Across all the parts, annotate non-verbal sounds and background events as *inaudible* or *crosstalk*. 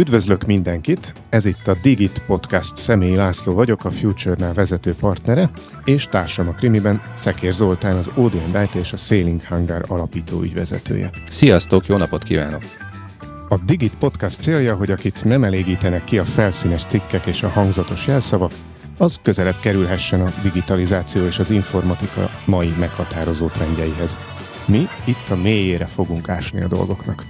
Üdvözlök mindenkit! Ez itt a Digit Podcast. Személyi László vagyok, a Future-nál vezető partnere, és társam a krimiben Szekér Zoltán, az Odeon Light és a Sailing Hangar alapító ügyvezetője. Sziasztok, jó napot kívánok! A Digit Podcast célja, hogy akit nem elégítenek ki a felszínes cikkek és a hangzatos jelszavak, az közelebb kerülhessen a digitalizáció és az informatika mai meghatározó trendjeihez. Mi itt a mélyére fogunk ásni a dolgoknak.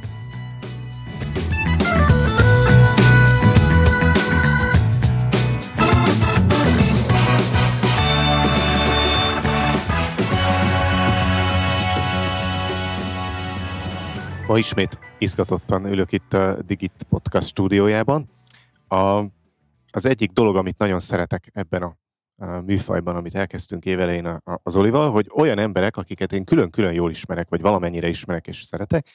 Ma ismét izgatottan ülök itt a Digit Podcast stúdiójában. A, az egyik dolog, amit nagyon szeretek ebben a, a műfajban, amit elkezdtünk évelején a, a, az Olival, hogy olyan emberek, akiket én külön-külön jól ismerek, vagy valamennyire ismerek és szeretek,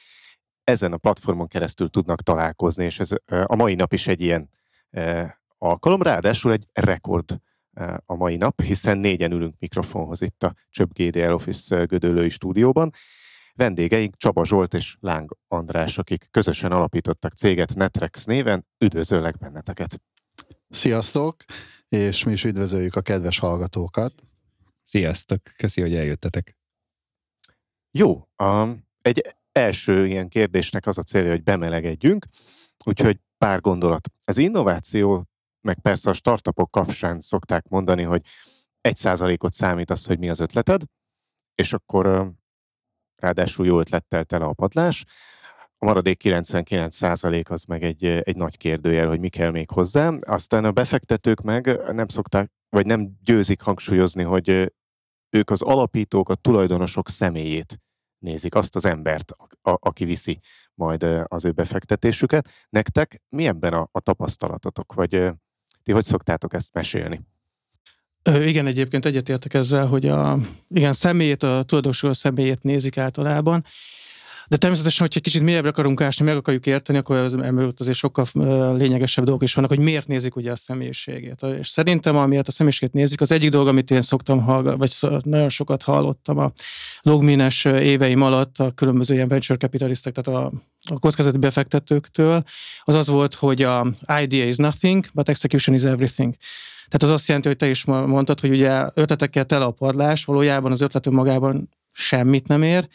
ezen a platformon keresztül tudnak találkozni, és ez a mai nap is egy ilyen e, alkalom, ráadásul egy rekord a mai nap, hiszen négyen ülünk mikrofonhoz itt a Csöp GDL Office gödöllői stúdióban, Vendégeink Csaba Zsolt és Láng András, akik közösen alapítottak céget Netrex néven. Üdvözöllek benneteket! Sziasztok, és mi is üdvözöljük a kedves hallgatókat. Sziasztok, köszi, hogy eljöttetek. Jó, um, egy első ilyen kérdésnek az a célja, hogy bemelegedjünk, úgyhogy pár gondolat. Az innováció, meg persze a startupok kapcsán szokták mondani, hogy egy százalékot számít az, hogy mi az ötleted, és akkor ráadásul jó ötlettel tele a padlás. A maradék 99% az meg egy, egy nagy kérdőjel, hogy mi kell még hozzá. Aztán a befektetők meg nem szokták, vagy nem győzik hangsúlyozni, hogy ők az alapítók, a tulajdonosok személyét nézik, azt az embert, a, a, aki viszi majd az ő befektetésüket. Nektek mi ebben a, a tapasztalatotok, vagy ti hogy szoktátok ezt mesélni? Igen, egyébként egyetértek ezzel, hogy a igen, személyét, a tulajdonosról személyét nézik általában. De természetesen, hogyha kicsit mélyebbre akarunk ásni, meg akarjuk érteni, akkor az emlőtt azért sokkal lényegesebb dolgok is vannak, hogy miért nézik ugye a személyiségét. És szerintem, amiért a személyiségét nézik, az egyik dolog, amit én szoktam hallgatni, vagy nagyon sokat hallottam a logmines éveim alatt a különböző ilyen venture capitalistek, tehát a, a kockázati befektetőktől, az az volt, hogy a idea is nothing, but execution is everything. Tehát az azt jelenti, hogy te is mondtad, hogy ugye ötletekkel tele a padlás, valójában az ötlet magában semmit nem ér,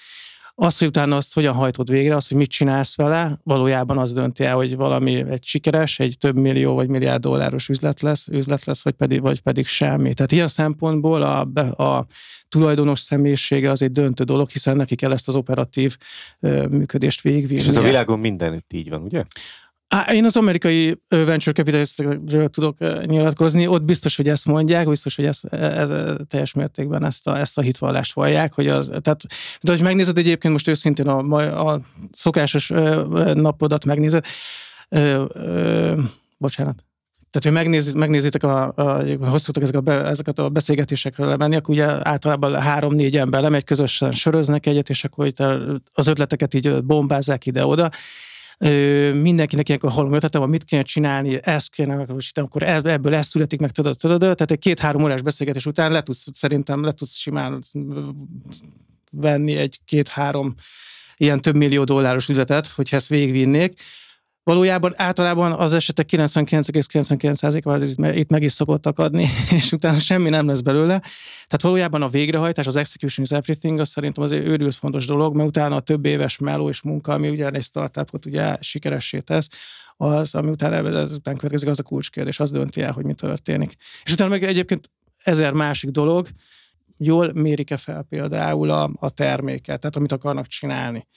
az, hogy utána azt hogyan hajtod végre, az, hogy mit csinálsz vele, valójában az dönti el, hogy valami egy sikeres, egy több millió vagy milliárd dolláros üzlet lesz, üzlet lesz vagy, pedig, vagy pedig semmi. Tehát ilyen szempontból a, a tulajdonos személyisége az egy döntő dolog, hiszen neki kell ezt az operatív ö, működést végigvinni. És ez a világon mindenütt így van, ugye? Á, én az amerikai venture capitalistről tudok nyilatkozni, ott biztos, hogy ezt mondják, biztos, hogy ezt, ez, ez, teljes mértékben ezt a, ezt a hitvallást vallják, hogy az, tehát, de hogy megnézed egyébként most őszintén a, a szokásos napodat megnézed, ö, ö, bocsánat, tehát, hogy megnéz, megnézitek, a, a, hosszútak ezek a, be, ezeket a beszélgetésekről lemenni, akkor ugye általában három-négy ember lemegy, közösen söröznek egyet, és akkor az ötleteket így bombázzák ide-oda, mindenkinek ilyenkor hallom ötlete van, mit kéne csinálni, ezt kéne megvalósítani, akkor ebből ez születik meg, tudod, tudod, tehát egy két-három órás beszélgetés után le tudsz, szerintem le tudsz simán venni egy két-három ilyen több millió dolláros üzletet, hogyha ezt végigvinnék. Valójában általában az esetek 99,99%-ával itt meg is szokottak adni, *laughs* és utána semmi nem lesz belőle. Tehát valójában a végrehajtás, az execution is everything, az szerintem az őrült fontos dolog, mert utána a több éves meló és munka, ami ugye egy startupot ugye sikeressé tesz, az, ami utána ezután következik, az a kulcskérdés, az dönti el, hogy mi történik. És utána meg egyébként ezer másik dolog, jól mérik-e fel például a, a terméket, tehát amit akarnak csinálni.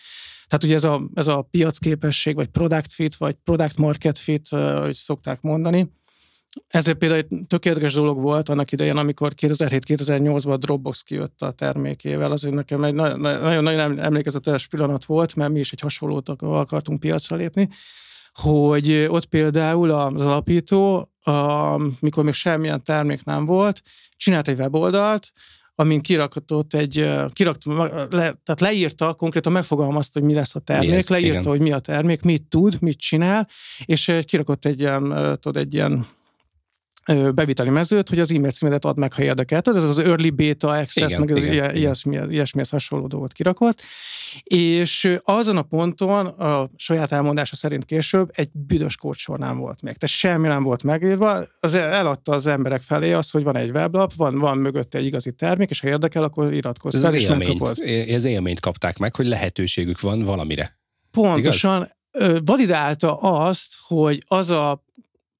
Tehát ugye ez a, ez a piacképesség, vagy product fit, vagy product market fit, hogy szokták mondani. Ezért például egy tökéletes dolog volt annak idején, amikor 2007-2008-ban a Dropbox kijött a termékével, azért nekem egy nagyon-nagyon emlékezetes pillanat volt, mert mi is egy hasonlót akartunk piacra lépni, hogy ott például az alapító, amikor még semmilyen termék nem volt, csinált egy weboldalt, amin kirakatott egy, kirakt, le, tehát leírta, konkrétan megfogalmazta, hogy mi lesz a termék, ez? leírta, Igen. hogy mi a termék, mit tud, mit csinál, és kirakott egy ilyen, tudod, egy ilyen beviteli mezőt, hogy az e-mail címedet ad meg, ha érdekel. Tehát ez az early beta access, igen, meg az igen, ilyen, ilyesmi, ilyesmihez hasonló dolgot kirakott. És azon a ponton a saját elmondása szerint később egy büdös kódsor nem volt még. Tehát semmi nem volt megírva. Az eladta az emberek felé az, hogy van egy weblap, van, van mögötte egy igazi termék, és ha érdekel, akkor iratkozz ez az és élményt, nem kapod. Élményt kapták meg, hogy lehetőségük van valamire. Pontosan. Igaz? validálta azt, hogy az a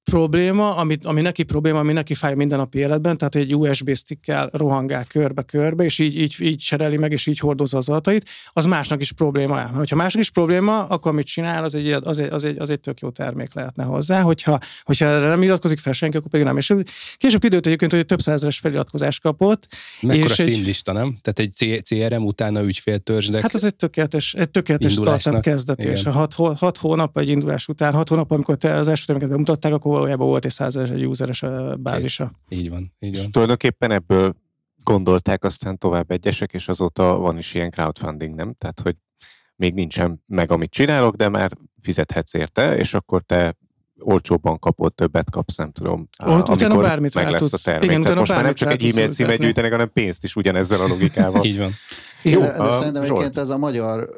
probléma, amit, ami neki probléma, ami neki fáj minden napi életben, tehát egy USB stickkel rohangál körbe-körbe, és így, így, így sereli meg, és így hordozza az adatait, az másnak is probléma. Hogyha másnak is probléma, akkor amit csinál, az egy, az egy, az egy, az egy tök jó termék lehetne hozzá. Hogyha, hogyha erre nem iratkozik fel senki, akkor pedig nem. És később kiderült egyébként, hogy több százeres feliratkozást kapott. Mekkora és címlista, egy, nem? Tehát egy CRM utána ügyféltörzsnek. Hát az egy tökéletes, egy tökéletes startup kezdetés. Hat, hat hónap egy indulás után, hat hónap, amikor te az első terméket bemutatták, akkor valójában volt egy százeres, egy useres bázisa. Kész. Így van, így van. tulajdonképpen ebből gondolták aztán tovább egyesek, és azóta van is ilyen crowdfunding, nem? Tehát, hogy még nincsen meg, amit csinálok, de már fizethetsz érte, és akkor te olcsóbban kapod, többet kapsz, nem tudom, Ott, amikor bármit meg lesz a termék. Igen, Tehát most már nem csak egy e-mail címet gyűjtenek, hanem pénzt is ugyanezzel a logikával. *laughs* Így van. Igen, Jó, de, de szerintem egyébként ez a magyar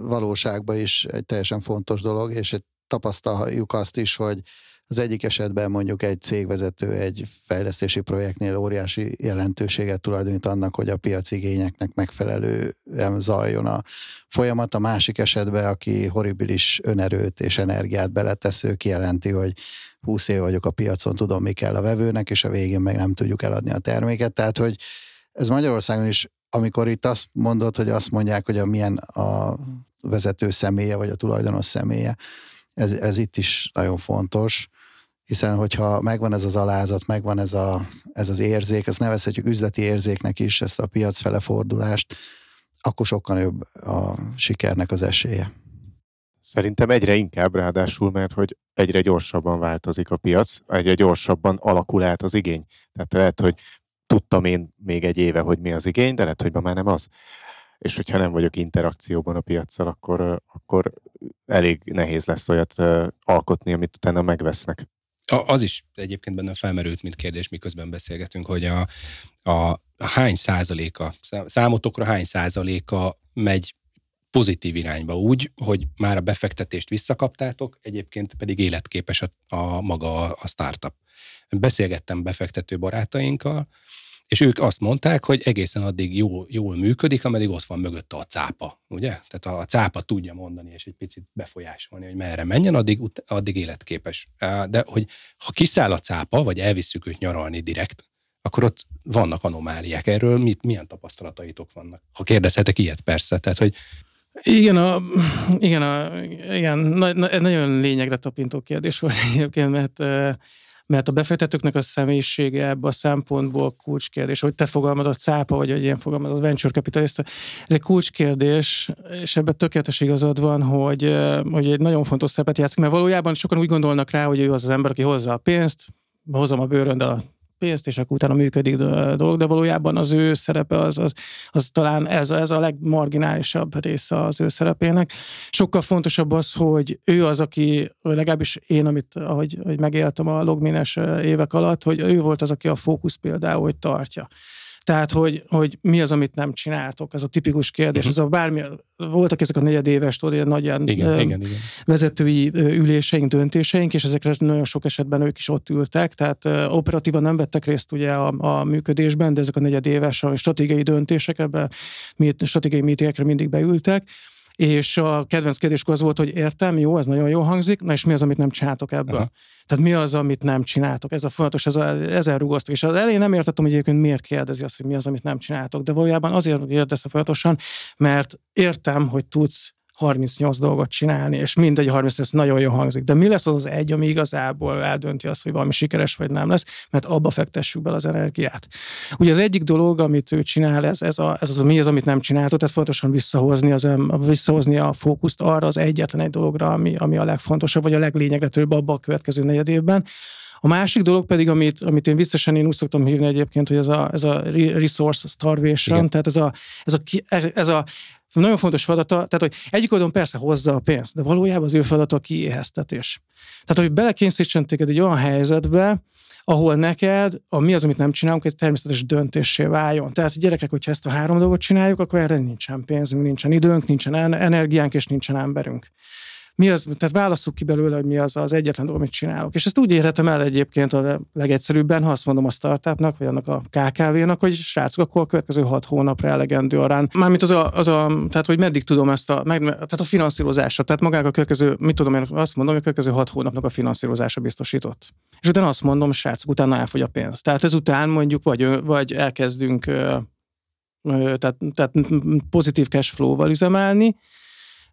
valóságban is egy teljesen fontos dolog, és tapasztaljuk azt is, hogy az egyik esetben mondjuk egy cégvezető egy fejlesztési projektnél óriási jelentőséget tulajdonít annak, hogy a piaci igényeknek megfelelően zajjon a folyamat. A másik esetben, aki horribilis önerőt és energiát beletesző, kijelenti, hogy 20 év vagyok a piacon, tudom, mi kell a vevőnek, és a végén meg nem tudjuk eladni a terméket. Tehát, hogy ez Magyarországon is, amikor itt azt mondod, hogy azt mondják, hogy a milyen a vezető személye, vagy a tulajdonos személye, ez, ez itt is nagyon fontos, hiszen hogyha megvan ez az alázat, megvan ez, a, ez az érzék, ezt nevezhetjük üzleti érzéknek is, ezt a piac fele fordulást, akkor sokkal jobb a sikernek az esélye. Szerintem egyre inkább ráadásul, mert hogy egyre gyorsabban változik a piac, egyre gyorsabban alakul át az igény. Tehát lehet, hogy tudtam én még egy éve, hogy mi az igény, de lehet, hogy ma már nem az. És hogyha nem vagyok interakcióban a piacsal, akkor, akkor elég nehéz lesz olyat alkotni, amit utána megvesznek. Az is egyébként benne felmerült, mint kérdés, miközben beszélgetünk, hogy a, a hány százaléka, számotokra hány százaléka megy pozitív irányba úgy, hogy már a befektetést visszakaptátok, egyébként pedig életképes a, a maga a startup. Beszélgettem befektető barátainkkal, és ők azt mondták, hogy egészen addig jó, jól működik, ameddig ott van mögötte a cápa, ugye? Tehát a cápa tudja mondani, és egy picit befolyásolni, hogy merre menjen, addig, addig életképes. De hogy ha kiszáll a cápa, vagy elviszük őt nyaralni direkt, akkor ott vannak anomáliák. Erről mit, milyen tapasztalataitok vannak? Ha kérdezhetek ilyet, persze. Tehát, hogy igen, a, igen, a, igen na, na, nagyon lényegre tapintó kérdés volt egyébként, mert mert a befektetőknek a személyisége ebben a szempontból kulcskérdés, hogy te fogalmazod cápa, vagy hogy ilyen fogalmazod venture capitalista, ez egy kulcskérdés, és ebben tökéletes igazad van, hogy, hogy egy nagyon fontos szerepet játszik, mert valójában sokan úgy gondolnak rá, hogy ő az az ember, aki hozza a pénzt, hozom a bőrönd a pénzt, és akkor utána működik dolog, de valójában az ő szerepe az, az, az talán ez, ez a legmarginálisabb része az ő szerepének. Sokkal fontosabb az, hogy ő az, aki, legalábbis én, amit ahogy, ahogy megéltem a logmines évek alatt, hogy ő volt az, aki a fókusz például, hogy tartja. Tehát, hogy, hogy mi az, amit nem csináltok, ez a tipikus kérdés. Uh-huh. Ez a bármi, voltak ezek a negyedéves, tudod, ilyen nagy ilyen, igen, ö, igen, igen. vezetői üléseink, döntéseink, és ezekre nagyon sok esetben ők is ott ültek, tehát ö, operatívan nem vettek részt ugye a, a működésben, de ezek a negyedéves a stratégiai döntések, ebben stratégiai mítékekre mindig beültek, és a kedvenc kérdés az volt, hogy értem, jó, ez nagyon jó hangzik, na és mi az, amit nem csináltok ebből? Aha. Tehát mi az, amit nem csináltok? Ez a fontos, ez a, ezen rugasztok. És az elején nem értettem, hogy egyébként miért kérdezi azt, hogy mi az, amit nem csináltok, de valójában azért kérdezte folyamatosan, mert értem, hogy tudsz 38 dolgot csinálni, és mindegy 38 nagyon jó hangzik. De mi lesz az az egy, ami igazából eldönti azt, hogy valami sikeres vagy nem lesz, mert abba fektessük bele az energiát. Ugye az egyik dolog, amit ő csinál, ez, ez, a, ez az, mi az, amit nem csináltott, ez fontosan visszahozni, az, visszahozni a fókuszt arra az egyetlen egy dologra, ami, ami a legfontosabb, vagy a leglényegre több abba a következő negyed évben. A másik dolog pedig, amit, amit én visszasen én úgy szoktam hívni egyébként, hogy ez a, ez a resource starvation, Igen. tehát ez a, ez a, ez a Nagyon fontos feladata, tehát hogy egyik oldalon persze hozza a pénzt, de valójában az ő feladata a kiéheztetés. Tehát, hogy belekényszerítsen téged egy olyan helyzetbe, ahol neked a mi az, amit nem csinálunk, egy természetes döntésé váljon. Tehát gyerekek, hogyha ezt a három dolgot csináljuk, akkor erre nincsen pénzünk, nincsen időnk, nincsen energiánk és nincsen emberünk mi az, tehát válaszuk ki belőle, hogy mi az az egyetlen dolog, amit csinálok. És ezt úgy érhetem el egyébként a legegyszerűbben, ha azt mondom a startupnak, vagy annak a KKV-nak, hogy srácok, akkor a következő hat hónapra elegendő arán. Mármint az a, az a tehát hogy meddig tudom ezt a, meg, tehát a finanszírozásra, tehát magának a következő, mit tudom én, azt mondom, hogy a következő hat hónapnak a finanszírozása biztosított. És utána azt mondom, srácok, utána elfogy a pénz. Tehát ezután mondjuk vagy, vagy elkezdünk tehát, tehát pozitív cash flow-val üzemelni,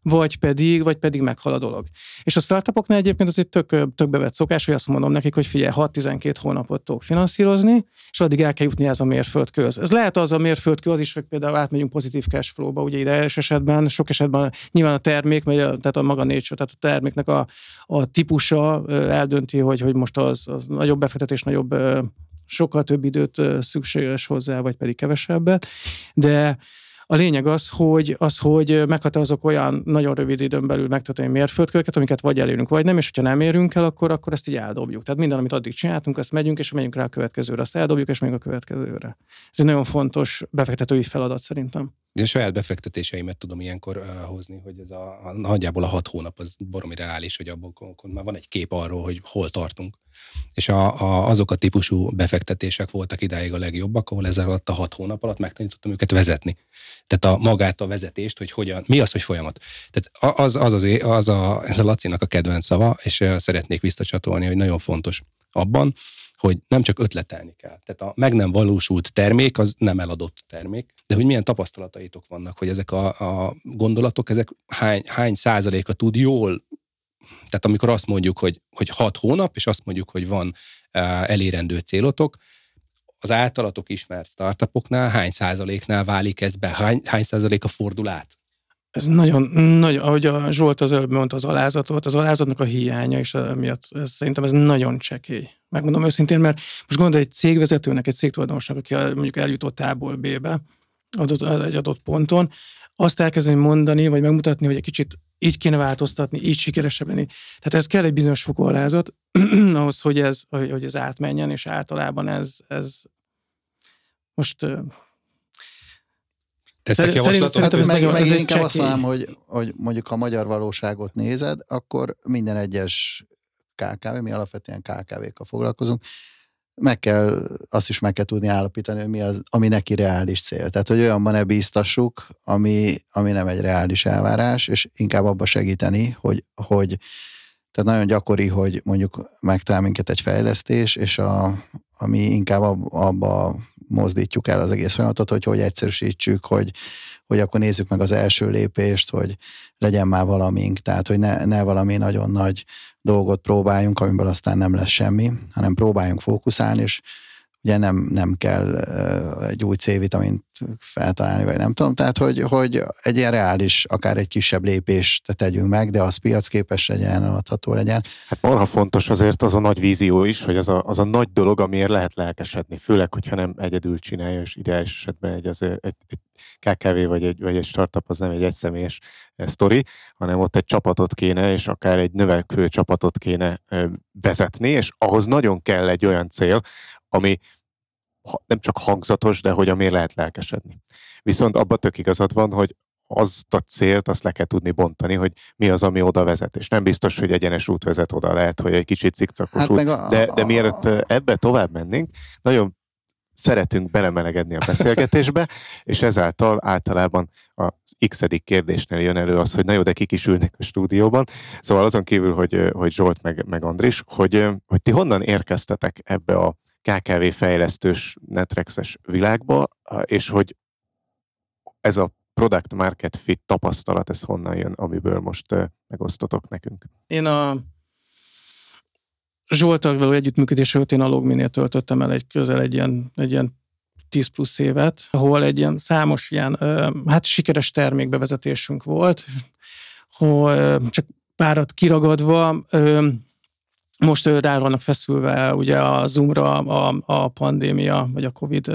vagy pedig, vagy pedig meghal a dolog. És a startupoknál egyébként az egy tök, tök bevett szokás, hogy azt mondom nekik, hogy figyelj, 6-12 hónapot tudok finanszírozni, és addig el kell jutni ez a mérföldköz. Ez lehet az a mérföldkő, az is, hogy például átmegyünk pozitív cash flow-ba, ugye ide esetben, sok esetben nyilván a termék, vagy a, tehát a maga nature, tehát a terméknek a, a típusa eldönti, hogy, hogy most az, az nagyobb befektetés, nagyobb sokkal több időt szükséges hozzá, vagy pedig kevesebbet, de a lényeg az, hogy, az, hogy meghatározok olyan nagyon rövid időn belül megtörténő mérföldkőket, amiket vagy elérünk, vagy nem, és hogyha nem érünk el, akkor, akkor ezt így eldobjuk. Tehát minden, amit addig csináltunk, azt megyünk, és megyünk rá a következőre, azt eldobjuk, és megyünk a következőre. Ez egy nagyon fontos befektetői feladat szerintem. Én saját befektetéseimet tudom ilyenkor uh, hozni, hogy ez a, a nagyjából a hat hónap az baromi reális, hogy abban már van egy kép arról, hogy hol tartunk. És a, a, azok a típusú befektetések voltak idáig a legjobbak, ahol ezzel alatt a hat hónap alatt megtanítottam őket vezetni. Tehát a magát a vezetést, hogy hogyan, mi az, hogy folyamat. Tehát az, az, az, az a, ez a Lacinak a kedvenc szava, és szeretnék visszacsatolni, hogy nagyon fontos abban, hogy nem csak ötletelni kell. Tehát a meg nem valósult termék, az nem eladott termék, de hogy milyen tapasztalataitok vannak, hogy ezek a, a gondolatok, ezek hány, hány százaléka tud jól tehát amikor azt mondjuk, hogy, hogy hat hónap, és azt mondjuk, hogy van elérendő célotok, az általatok ismert startupoknál hány százaléknál válik ez be, hány, hány százaléka fordul át? Ez nagyon, nagyon, ahogy a Zsolt az előbb mondta, az alázatot, az alázatnak a hiánya, és miatt ez, szerintem ez nagyon csekély. Megmondom őszintén, mert most gondolj egy cégvezetőnek, egy cégtulajdonosnak, aki mondjuk eljutott A-ból B-be, adott, egy adott ponton, azt elkezdeni mondani, vagy megmutatni, hogy egy kicsit így kéne változtatni, így sikeresebb lenni. Tehát ez kell egy bizonyos fokú alázat, *clears throat* ahhoz, hogy ez, hogy ez átmenjen, és általában ez, ez most Teszek javaslatot? Hát, ez meg, meg, én inkább azt mondom, hogy, hogy mondjuk ha a magyar valóságot nézed, akkor minden egyes KKV, mi alapvetően KKV-kkal foglalkozunk, meg kell, azt is meg kell tudni állapítani, hogy mi az, ami neki reális cél. Tehát, hogy olyanban ne bíztassuk, ami, ami nem egy reális elvárás, és inkább abba segíteni, hogy, hogy tehát nagyon gyakori, hogy mondjuk megtalál minket egy fejlesztés, és a, ami inkább abba mozdítjuk el az egész folyamatot, hogy hogy egyszerűsítsük, hogy, hogy akkor nézzük meg az első lépést, hogy legyen már valamink, tehát hogy ne, ne valami nagyon nagy dolgot próbáljunk, amiből aztán nem lesz semmi, hanem próbáljunk fókuszálni, és ugye nem, nem kell egy új C-vitamint feltalálni, vagy nem tudom, tehát hogy, hogy egy ilyen reális, akár egy kisebb lépést tegyünk meg, de az piacképes legyen, adható legyen. Hát marha fontos azért az a nagy vízió is, hogy az a, az a nagy dolog, amiért lehet lelkesedni, főleg, hogyha nem egyedül csinálja, és ideális esetben egy, azért, egy, egy KKV vagy egy, vagy egy startup az nem egy egyszemélyes sztori, hanem ott egy csapatot kéne, és akár egy növekvő csapatot kéne vezetni, és ahhoz nagyon kell egy olyan cél, ami nem csak hangzatos, de hogy amiért lehet lelkesedni. Viszont abban tök igazad van, hogy azt a célt azt le kell tudni bontani, hogy mi az, ami oda vezet. És nem biztos, hogy egyenes út vezet oda, lehet, hogy egy kicsit cikcakos hát út. A, de, de mielőtt ebbe tovább mennénk, nagyon szeretünk belemelegedni a beszélgetésbe, és ezáltal általában a x kérdésnél jön elő az, hogy na jó, de kik is ülnek a stúdióban. Szóval azon kívül, hogy, hogy Zsolt meg, meg Andris, hogy, hogy ti honnan érkeztetek ebbe a KKV fejlesztős, netrexes világba, és hogy ez a product market fit tapasztalat, ez honnan jön, amiből most megosztotok nekünk? Én a Zsoltal való együttműködés előtt én a Logminél töltöttem el egy közel egy ilyen, egy ilyen 10 plusz évet, ahol egy ilyen számos ilyen, hát sikeres termékbevezetésünk volt, hogy csak párat kiragadva, most rá vannak feszülve ugye a Zoomra a, a pandémia, vagy a Covid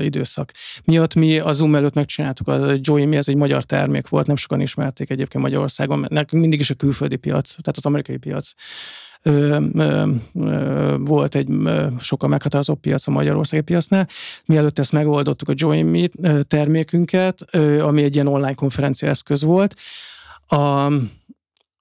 időszak miatt. Mi a Zoom előtt megcsináltuk, a Joey, mi ez egy magyar termék volt, nem sokan ismerték egyébként Magyarországon, mert nekünk mindig is a külföldi piac, tehát az amerikai piac ö, ö, ö, volt egy ö, sokkal meghatározó piac a magyarországi piacnál. Mielőtt ezt megoldottuk a Join Me termékünket, ö, ami egy ilyen online konferencia eszköz volt. A,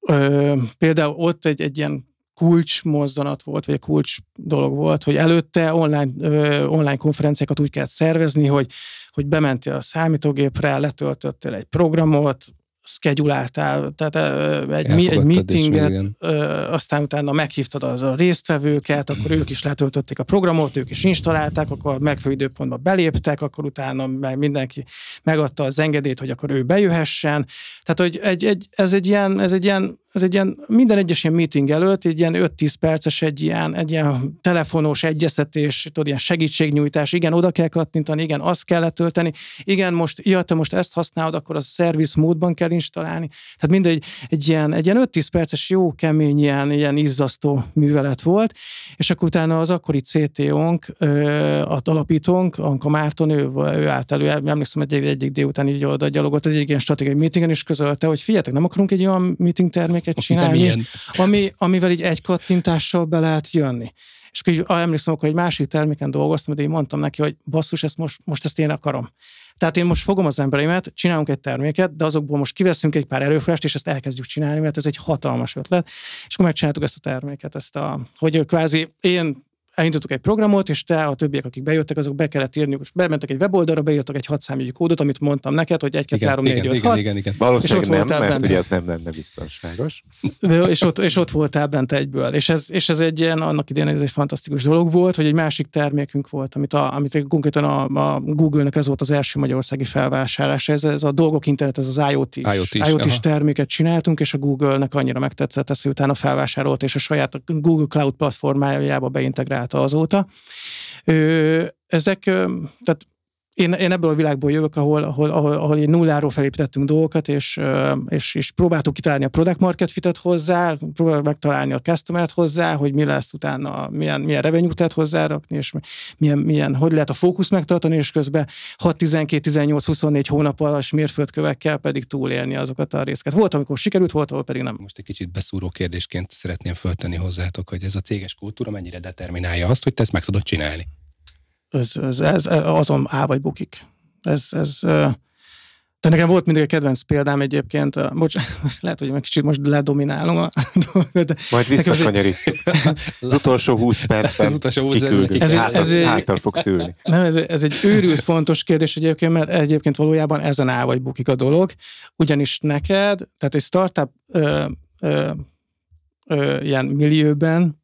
ö, például ott egy, egy ilyen kulcs mozzanat volt, vagy egy kulcs dolog volt, hogy előtte online, ö, online konferenciákat úgy kellett szervezni, hogy, hogy bementél a számítógépre, letöltöttél egy programot, scheduláltál, tehát egy, egy meetinget, aztán utána meghívtad az a résztvevőket, akkor ők is letöltötték a programot, ők is installálták, akkor megfelelő időpontba beléptek, akkor utána meg mindenki megadta az engedélyt, hogy akkor ő bejöhessen. Tehát, hogy egy, egy, ez, egy ilyen, ez egy ilyen ez egy ilyen, minden egyes ilyen meeting előtt egy ilyen 5-10 perces egy ilyen, egy ilyen telefonos egyeztetés, tudod, ilyen segítségnyújtás, igen, oda kell kattintani, igen, azt kell letölteni, igen, most, ja, te most ezt használod, akkor az service módban kell installálni. Tehát mindegy, egy ilyen, egy ilyen 5-10 perces jó, kemény, ilyen, ilyen izzasztó művelet volt, és akkor utána az akkori CTO-nk, a alapítónk, Anka Márton, ő, ő állt elő, emlékszem, egy egyik délután így oda gyalogolt egy ilyen stratégiai meetingen, és közölte, hogy figyeljetek, nem akarunk egy olyan meeting termék terméket csinálni, ami, amivel így egy kattintással be lehet jönni. És akkor így, emlékszem, hogy egy másik terméken dolgoztam, de én mondtam neki, hogy basszus, ezt most, most ezt én akarom. Tehát én most fogom az embereimet, csinálunk egy terméket, de azokból most kiveszünk egy pár erőforrást, és ezt elkezdjük csinálni, mert ez egy hatalmas ötlet. És akkor megcsináltuk ezt a terméket, ezt a, hogy kvázi én elindítottuk egy programot, és te, a többiek, akik bejöttek, azok be kellett írni, és bementek egy weboldalra, beírtak egy hat számjegyű kódot, amit mondtam neked, hogy 1, 2, 3, 4, 5, 6. Igen, igen. Valószínűleg nem, mert bent. ugye ez nem lenne biztonságos. De, és, ott, és ott voltál bent egyből. És ez, és ez egy ilyen, annak idén ez egy fantasztikus dolog volt, hogy egy másik termékünk volt, amit, a, amit konkrétan a, a Google-nek ez volt az első magyarországi felvásárlás. Ez, ez a dolgok internet, ez az IoT, IoT, IoT is terméket csináltunk, és a Google-nek annyira megtetszett, ezt utána felvásárolt, és a saját Google Cloud platformájába beintegrálta azóta. Ezek, tehát én, én ebből a világból jövök, ahol, ahol, ahol, ahol egy nulláról felépítettünk dolgokat, és, és, és próbáltuk kitalálni a product market fitet hozzá, próbáltuk megtalálni a customer hozzá, hogy mi lesz utána, milyen, milyen revenue lehet hozzárakni, és milyen, milyen, hogy lehet a fókusz megtartani, és közben 6, 12, 18, 24 hónap alatt mérföldkövekkel pedig túlélni azokat a részeket. Volt, amikor sikerült, volt, ahol pedig nem. Most egy kicsit beszúró kérdésként szeretném föltenni hozzátok, hogy ez a céges kultúra mennyire determinálja azt, hogy te ezt meg tudod csinálni ez, ez, ez, azon áll vagy bukik. Ez, ez, de nekem volt mindig egy kedvenc példám egyébként, bocs, *laughs* lehet, hogy meg kicsit most ledominálom a *laughs* dolgot. De Majd visszakanyari. *laughs* Az utolsó 20 percben az utolsó 20 kiküldünk, ez, ez, ez, egy, hátal fogsz ülni. Nem, ez, ez egy őrült fontos kérdés egyébként, mert egyébként valójában ezen áll vagy bukik a dolog, ugyanis neked, tehát egy startup ö, ö, ö, ilyen millióben,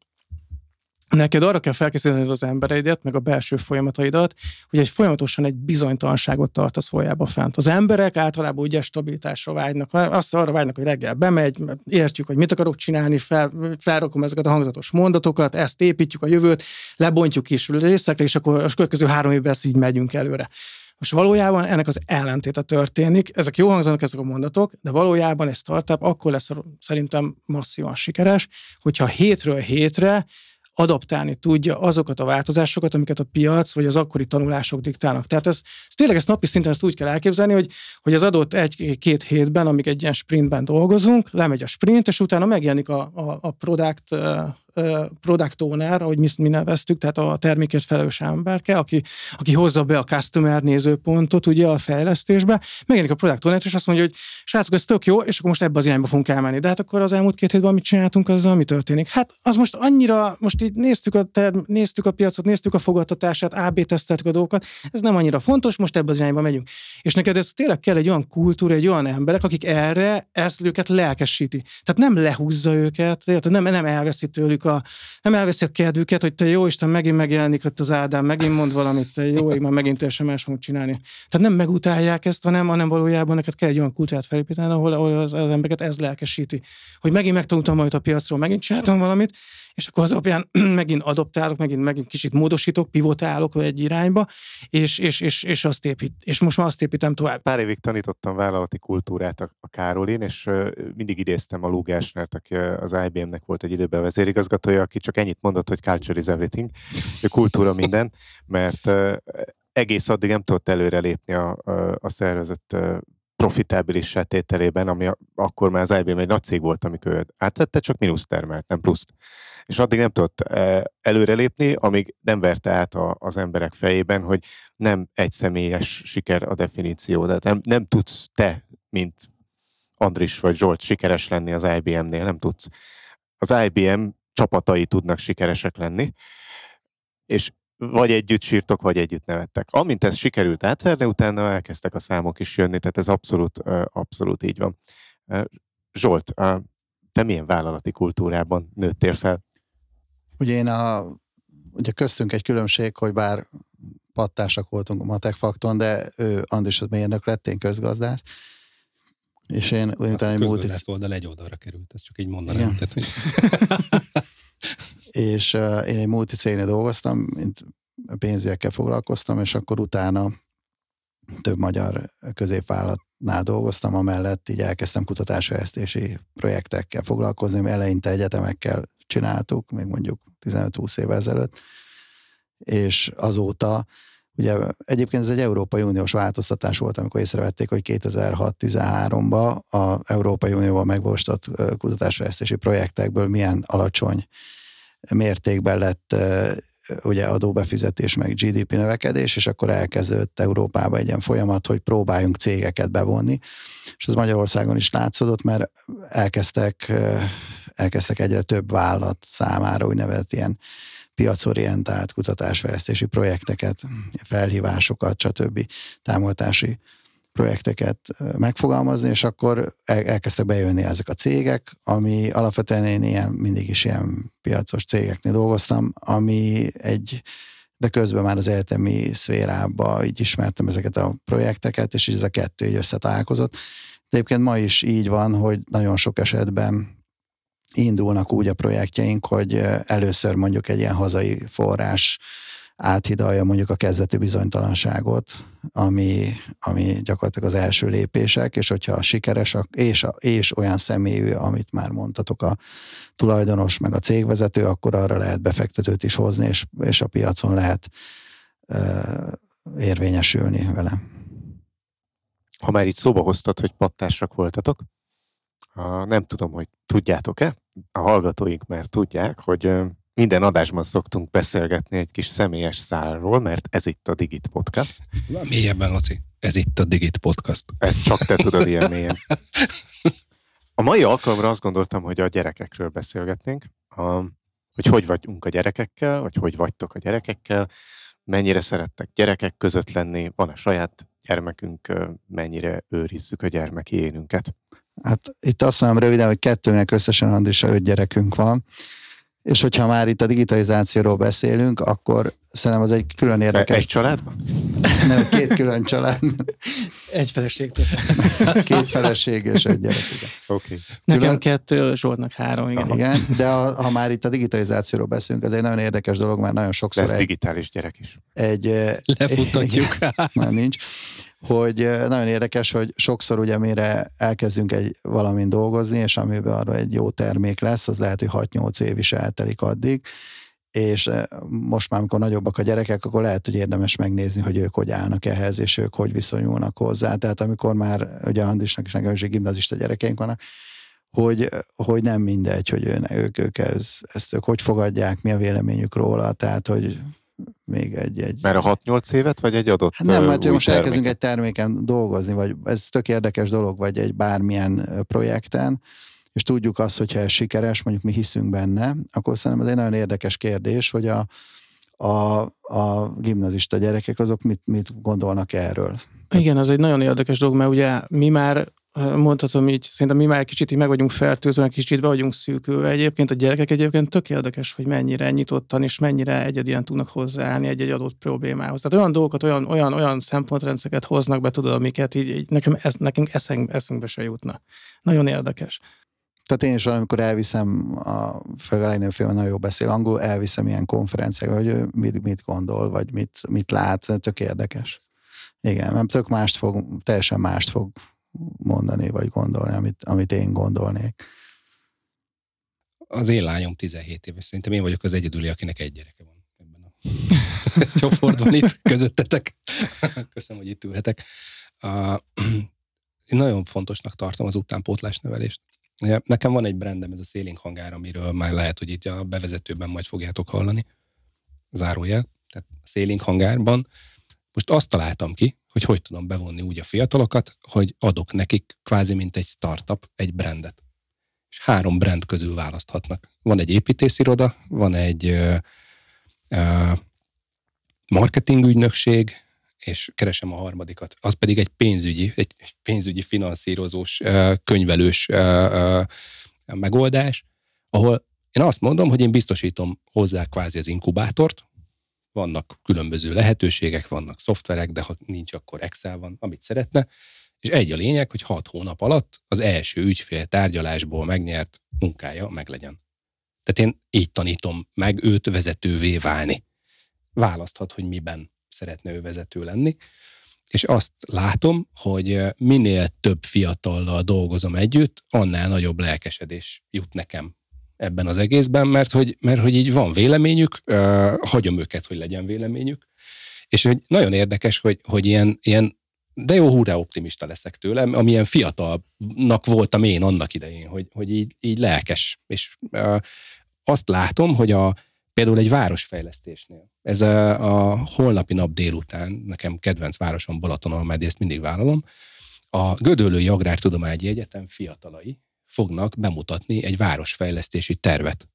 neked arra kell felkészíteni az embereidet, meg a belső folyamataidat, hogy egy folyamatosan egy bizonytalanságot tartasz folyába fent. Az emberek általában ugye stabilitásra vágynak, azt arra vágynak, hogy reggel bemegy, értjük, hogy mit akarok csinálni, fel, felrakom ezeket a hangzatos mondatokat, ezt építjük a jövőt, lebontjuk is részekre, és akkor a következő három évben ezt így megyünk előre. Most valójában ennek az ellentéte történik. Ezek jó hangzanak ezek a mondatok, de valójában egy startup akkor lesz szerintem masszívan sikeres, hogyha hétről hétre adaptálni tudja azokat a változásokat, amiket a piac vagy az akkori tanulások diktálnak. Tehát ez, ez tényleg ezt napi szinten ezt úgy kell elképzelni, hogy, hogy az adott egy-két hétben, amíg egy ilyen sprintben dolgozunk, lemegy a sprint, és utána megjelenik a, a, a product product owner, ahogy mi, mi neveztük, tehát a termékért felelős emberke, aki, aki hozza be a customer nézőpontot ugye a fejlesztésbe, megjelenik a product owner, és azt mondja, hogy srácok, ez tök jó, és akkor most ebbe az irányba fogunk elmenni. De hát akkor az elmúlt két hétben mit csináltunk, azzal mi történik? Hát az most annyira, most így néztük a, term, néztük a piacot, néztük a fogadtatását, AB teszteltük a dolgokat, ez nem annyira fontos, most ebbe az irányba megyünk. És neked ez tényleg kell egy olyan kultúra, egy olyan emberek, akik erre ezt őket lelkesíti. Tehát nem lehúzza őket, nem, nem elveszi tőlük a, nem elveszi a kedvüket, hogy te jó Isten, megint megjelenik ott az Ádám, megint mond valamit, te jó ég, már megint teljesen más fogunk csinálni. Tehát nem megutálják ezt, hanem, hanem valójában neked kell egy olyan kultúrát felépíteni, ahol, ahol az, az embereket ez lelkesíti. Hogy megint megtanultam majd a piacról, megint csináltam valamit, és akkor az alapján *clears throat* megint adoptálok, megint, megint kicsit módosítok, pivotálok egy irányba, és, és, és, és, azt épít, és most már azt építem tovább. Pár évig tanítottam vállalati kultúrát a, a Károlin, és mindig idéztem a Lugásnert, aki az IBM-nek volt egy időben vezérigazgató, igazgatója, aki csak ennyit mondott, hogy culture is everything, kultúra minden, mert egész addig nem tudott előrelépni a, a szervezet profitábilis tételében, ami akkor már az IBM egy nagy cég volt, amikor ő átvette, csak mínusz termelt, nem pluszt. És addig nem tudott előrelépni, amíg nem verte át a, az emberek fejében, hogy nem egy személyes siker a definíció. Tehát nem, nem tudsz te, mint Andris vagy Zsolt sikeres lenni az IBM-nél, nem tudsz. Az IBM csapatai tudnak sikeresek lenni, és vagy együtt sírtok, vagy együtt nevettek. Amint ez sikerült átverni, utána elkezdtek a számok is jönni, tehát ez abszolút, abszolút így van. Zsolt, te milyen vállalati kultúrában nőttél fel? Ugye én a, ugye köztünk egy különbség, hogy bár pattársak voltunk a Matek Fakton, de ő Andris mérnök lett, én közgazdász, és én utána egy multi... oldal egy oldalra került, ezt csak így mondanám. Tehát, hogy... *laughs* és uh, én egy multicégnél dolgoztam, mint pénzügyekkel foglalkoztam, és akkor utána több magyar középvállalatnál dolgoztam, amellett így elkezdtem kutatásfejlesztési projektekkel foglalkozni, eleinte egyetemekkel csináltuk, még mondjuk 15-20 éve ezelőtt, és azóta Ugye egyébként ez egy Európai Uniós változtatás volt, amikor észrevették, hogy 2006-13-ban a Európai Unióban megvalósított kutatásfejlesztési projektekből milyen alacsony mértékben lett ugye adóbefizetés, meg GDP növekedés, és akkor elkezdődött Európába egy ilyen folyamat, hogy próbáljunk cégeket bevonni, és ez Magyarországon is látszódott, mert elkezdtek, elkezdtek egyre több vállalat számára úgynevezett ilyen piacorientált kutatásfejlesztési projekteket, felhívásokat, stb. támogatási projekteket megfogalmazni, és akkor elkezdtek bejönni ezek a cégek, ami alapvetően én ilyen, mindig is ilyen piacos cégeknél dolgoztam, ami egy, de közben már az egyetemi szférába így ismertem ezeket a projekteket, és így ez a kettő így összetalálkozott. De egyébként ma is így van, hogy nagyon sok esetben indulnak úgy a projektjeink, hogy először mondjuk egy ilyen hazai forrás áthidalja mondjuk a kezdeti bizonytalanságot, ami, ami gyakorlatilag az első lépések, és hogyha sikeres, és, és olyan személyű, amit már mondtatok, a tulajdonos meg a cégvezető, akkor arra lehet befektetőt is hozni, és, és a piacon lehet uh, érvényesülni vele. Ha már így szóba hoztad, hogy pattársak voltatok, nem tudom, hogy tudjátok-e, a hallgatóink már tudják, hogy minden adásban szoktunk beszélgetni egy kis személyes szálról, mert ez itt a Digit Podcast. Mélyebben, Laci. Ez itt a Digit Podcast. Ezt csak te tudod ilyen mélyen. A mai alkalomra azt gondoltam, hogy a gyerekekről beszélgetnénk, a, hogy hogy vagyunk a gyerekekkel, vagy hogy vagytok a gyerekekkel, mennyire szerettek gyerekek között lenni, van a saját gyermekünk, mennyire őrizzük a gyermeki énünket. Hát itt azt mondom röviden, hogy kettőnek összesen Andrisa öt gyerekünk van, és hogyha már itt a digitalizációról beszélünk, akkor szerintem az egy külön érdekes... Egy családban? *laughs* Nem, két külön család. Egy feleség. *laughs* Két feleség és egy gyerek, igen. Okay. Nekem külön... kettő, Zsoltnak három, igen. Igen, de a, ha már itt a digitalizációról beszélünk, az egy nagyon érdekes dolog, mert nagyon sokszor... Lesz egy, digitális gyerek is. Egy, Lefutatjuk. *laughs* Már nincs hogy nagyon érdekes, hogy sokszor ugye mire elkezdünk egy valamin dolgozni, és amiben arra egy jó termék lesz, az lehet, hogy 6-8 év is eltelik addig, és most már, amikor nagyobbak a gyerekek, akkor lehet, hogy érdemes megnézni, hogy ők hogy állnak ehhez, és ők hogy viszonyulnak hozzá. Tehát amikor már, ugye Andrisnak is nekem is egy gimnazista gyerekeink vannak, hogy, hogy nem mindegy, hogy ők, ők, ők ez, ezt ők hogy fogadják, mi a véleményük róla, tehát hogy még egy... egy... Mert a 6-8 évet, vagy egy adott hát Nem, mert most termék. elkezdünk egy terméken dolgozni, vagy ez tök érdekes dolog, vagy egy bármilyen projekten, és tudjuk azt, hogyha ez sikeres, mondjuk mi hiszünk benne, akkor szerintem ez egy nagyon érdekes kérdés, hogy a, a, a gimnazista gyerekek azok mit, mit gondolnak erről. Igen, az egy nagyon érdekes dolog, mert ugye mi már mondhatom így, szerintem mi már kicsit így meg vagyunk fertőzve, kicsit be vagyunk szűkülve. Egyébként a gyerekek egyébként tök érdekes, hogy mennyire nyitottan és mennyire egyedien tudnak hozzáállni egy-egy adott problémához. Tehát olyan dolgokat, olyan, olyan, olyan szempontrendszereket hoznak be, tudod, amiket így, így nekem ez, nekünk eszünk, eszünkbe se jutna. Nagyon érdekes. Tehát én is amikor elviszem, a legnagyobb film nagyon jó beszél angol, elviszem ilyen konferenciákra, hogy ő mit, mit gondol, vagy mit, mit lát, tök érdekes. Igen, mert tök mást fog, teljesen mást fog mondani, vagy gondolni, amit, amit én gondolnék. Az én lányom 17 éves. Szerintem én vagyok az egyedüli, akinek egy gyereke van ebben a *laughs* csoportban itt közöttetek. Köszönöm, hogy itt ülhetek. Uh, én nagyon fontosnak tartom az utánpótlás nevelést. Nekem van egy brandem, ez a Szélénk hangár, amiről már lehet, hogy itt a bevezetőben majd fogjátok hallani. Zárójel. Tehát a Szélénk hangárban most azt találtam ki, hogy hogy tudom bevonni úgy a fiatalokat, hogy adok nekik kvázi mint egy startup, egy brandet. És három brand közül választhatnak. Van egy építésziroda, van egy uh, uh, marketingügynökség, és keresem a harmadikat. Az pedig egy pénzügyi, egy pénzügyi finanszírozós, könyvelős megoldás, ahol én azt mondom, hogy én biztosítom hozzá kvázi az inkubátort, vannak különböző lehetőségek, vannak szoftverek, de ha nincs, akkor Excel van, amit szeretne, és egy a lényeg, hogy hat hónap alatt az első ügyfél tárgyalásból megnyert munkája meglegyen. Tehát én így tanítom meg őt vezetővé válni. Választhat, hogy miben szeretne ő vezető lenni, és azt látom, hogy minél több fiatallal dolgozom együtt, annál nagyobb lelkesedés jut nekem ebben az egészben, mert hogy, mert hogy így van véleményük, uh, hagyom őket, hogy legyen véleményük, és hogy nagyon érdekes, hogy, hogy ilyen, ilyen de jó húrá optimista leszek tőlem, amilyen fiatalnak voltam én annak idején, hogy, hogy így, így lelkes, és uh, azt látom, hogy a, Például egy városfejlesztésnél. Ez a, a holnapi nap délután, nekem kedvenc városom Balaton, mert ezt mindig vállalom, a Gödöllői Agrártudományi Egyetem fiatalai fognak bemutatni egy városfejlesztési tervet.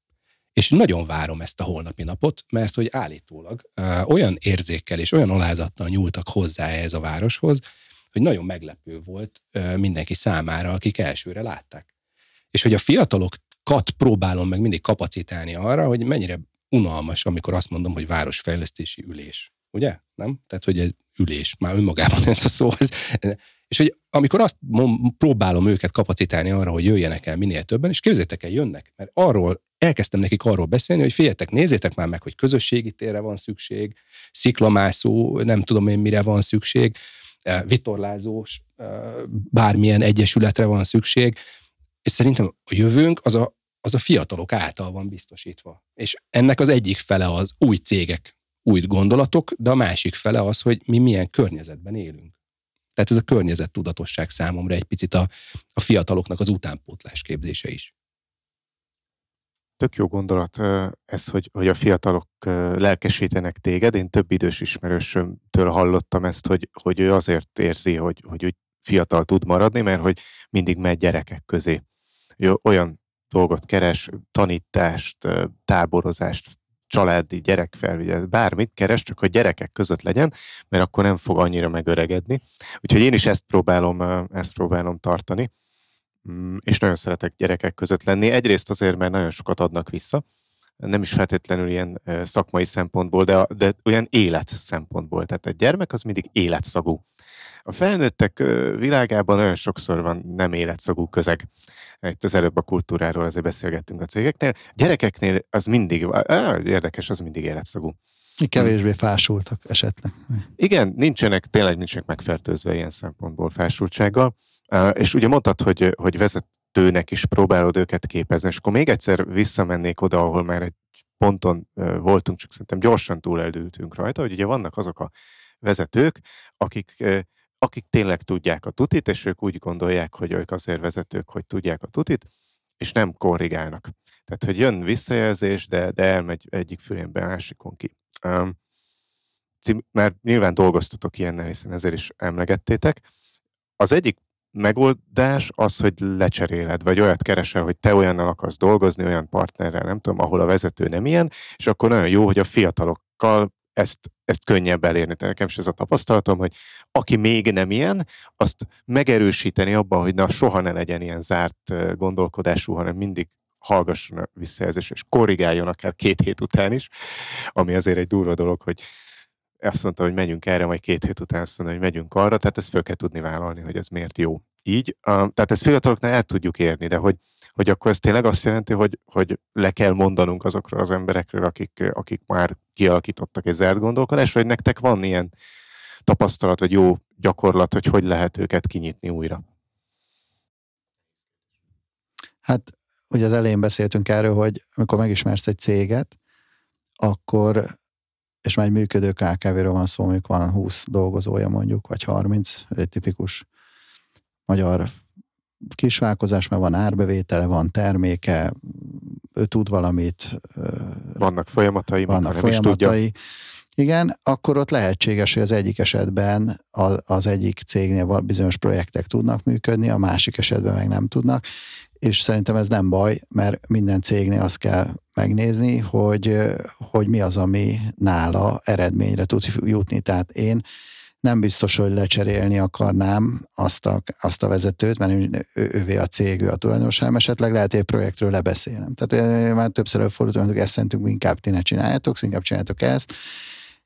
És nagyon várom ezt a holnapi napot, mert hogy állítólag olyan érzékkel és olyan alázattal nyúltak hozzá ez a városhoz, hogy nagyon meglepő volt mindenki számára, akik elsőre látták. És hogy a fiatalokat próbálom meg mindig kapacitálni arra, hogy mennyire unalmas, amikor azt mondom, hogy városfejlesztési ülés. Ugye? Nem? Tehát, hogy egy ülés. Már önmagában ez a szó. Ez, és hogy amikor azt próbálom őket kapacitálni arra, hogy jöjjenek el minél többen, és képzétek el, jönnek. Mert arról, elkezdtem nekik arról beszélni, hogy figyeljetek, nézzétek már meg, hogy közösségi térre van szükség, sziklamászó, nem tudom én mire van szükség, eh, vitorlázós, eh, bármilyen egyesületre van szükség, és szerintem a jövőnk az a, az a fiatalok által van biztosítva. És ennek az egyik fele az új cégek, új gondolatok, de a másik fele az, hogy mi milyen környezetben élünk. Tehát ez a környezet tudatosság számomra egy picit a, a fiataloknak az utánpótlás képzése is. Tök jó gondolat ez, hogy, hogy a fiatalok lelkesítenek téged. Én több idős ismerősömtől hallottam ezt, hogy, hogy ő azért érzi, hogy, hogy úgy fiatal tud maradni, mert hogy mindig megy gyerekek közé. Ő olyan dolgot keres, tanítást, táborozást, családi gyerekfelvigyelzt, bármit keres, csak hogy gyerekek között legyen, mert akkor nem fog annyira megöregedni. Úgyhogy én is ezt próbálom, ezt próbálom tartani, mm, és nagyon szeretek gyerekek között lenni. Egyrészt azért, mert nagyon sokat adnak vissza, nem is feltétlenül ilyen szakmai szempontból, de, de olyan élet szempontból. Tehát egy gyermek az mindig életszagú. A felnőttek világában olyan sokszor van nem életszagú közeg. Itt az előbb a kultúráról azért beszélgettünk a cégeknél. A gyerekeknél az mindig, az érdekes, az mindig életszagú. Kevésbé fásultak esetleg. Igen, nincsenek, tényleg nincsenek megfertőzve ilyen szempontból fásultsággal. És ugye mondtad, hogy, hogy vezetőnek is próbálod őket képezni, és akkor még egyszer visszamennék oda, ahol már egy ponton voltunk, csak szerintem gyorsan túleldültünk rajta, hogy ugye vannak azok a vezetők, akik akik tényleg tudják a tutit, és ők úgy gondolják, hogy ők azért vezetők, hogy tudják a tutit, és nem korrigálnak. Tehát, hogy jön visszajelzés, de, de elmegy egyik fülénbe, másikon ki. Um, mert nyilván dolgoztatok ilyennel, hiszen ezért is emlegettétek. Az egyik megoldás az, hogy lecseréled, vagy olyat keresel, hogy te olyannal akarsz dolgozni, olyan partnerrel, nem tudom, ahol a vezető nem ilyen, és akkor nagyon jó, hogy a fiatalokkal ezt, ezt könnyebb elérni. De nekem is ez a tapasztalatom, hogy aki még nem ilyen, azt megerősíteni abban, hogy na soha ne legyen ilyen zárt gondolkodású, hanem mindig hallgasson a visszajelzés, és korrigáljon akár két hét után is, ami azért egy durva dolog, hogy azt mondta, hogy megyünk erre, majd két hét után azt mondta, hogy megyünk arra, tehát ezt föl kell tudni vállalni, hogy ez miért jó. Így, tehát ezt fiataloknál el tudjuk érni, de hogy hogy akkor ez tényleg azt jelenti, hogy, hogy le kell mondanunk azokról az emberekről, akik, akik már kialakítottak egy zárt gondolkodást, vagy nektek van ilyen tapasztalat, vagy jó gyakorlat, hogy hogy lehet őket kinyitni újra? Hát ugye az elején beszéltünk erről, hogy amikor megismersz egy céget, akkor és már egy működő KKV-ről van szó, mondjuk van 20 dolgozója mondjuk, vagy 30, egy tipikus magyar kisvállalkozás, mert van árbevétele, van terméke, ő tud valamit. Vannak folyamatai, vannak nem folyamatai. Is tudja. Igen, akkor ott lehetséges, hogy az egyik esetben az egyik cégnél bizonyos projektek tudnak működni, a másik esetben meg nem tudnak, és szerintem ez nem baj, mert minden cégnél azt kell megnézni, hogy, hogy mi az, ami nála eredményre tud jutni. Tehát én nem biztos, hogy lecserélni akarnám azt a, azt a vezetőt, mert ő, ővé a cég, ő a tulajdonos, hanem esetleg lehet, hogy egy projektről lebeszélnem. Tehát már többször előfordult, hogy ezt szerintünk inkább ti ne csináljátok, inkább csináljátok ezt,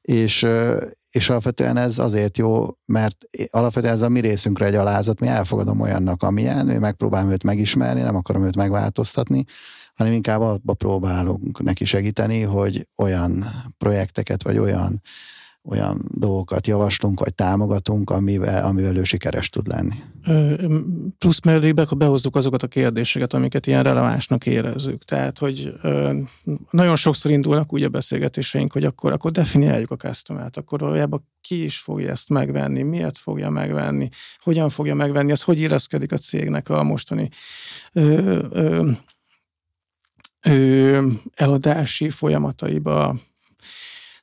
és, és alapvetően ez azért jó, mert alapvetően ez a mi részünkre egy alázat, mi elfogadom olyannak, amilyen, mi megpróbálom őt megismerni, nem akarom őt megváltoztatni, hanem inkább abba próbálunk neki segíteni, hogy olyan projekteket, vagy olyan olyan dolgokat javaslunk, vagy támogatunk, amivel, amivel ő sikeres tud lenni. Plusz akkor behozzuk azokat a kérdéseket, amiket ilyen relevánsnak érezzük. Tehát, hogy nagyon sokszor indulnak úgy a beszélgetéseink, hogy akkor, akkor definiáljuk a customer akkor valójában ki is fogja ezt megvenni, miért fogja megvenni, hogyan fogja megvenni, ez hogy illeszkedik a cégnek a mostani ö, ö, ö, eladási folyamataiba,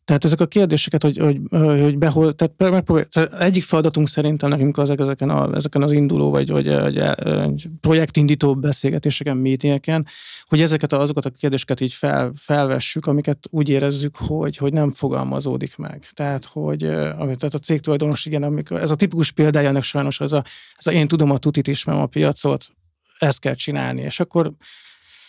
tehát ezek a kérdéseket, hogy, hogy, hogy behol, tehát, megpróbál, tehát egyik feladatunk szerintem nekünk az, ezeken, a, ezeken az induló vagy, vagy, vagy, vagy projektindító beszélgetéseken, meetingeken, hogy ezeket a, azokat a kérdéseket így fel, felvessük, amiket úgy érezzük, hogy, hogy nem fogalmazódik meg. Tehát, hogy tehát a cég tulajdonos, igen, amikor, ez a tipikus példája ennek sajnos, ez a, ez a én tudom a tutit, ismerem a piacot, ezt kell csinálni, és akkor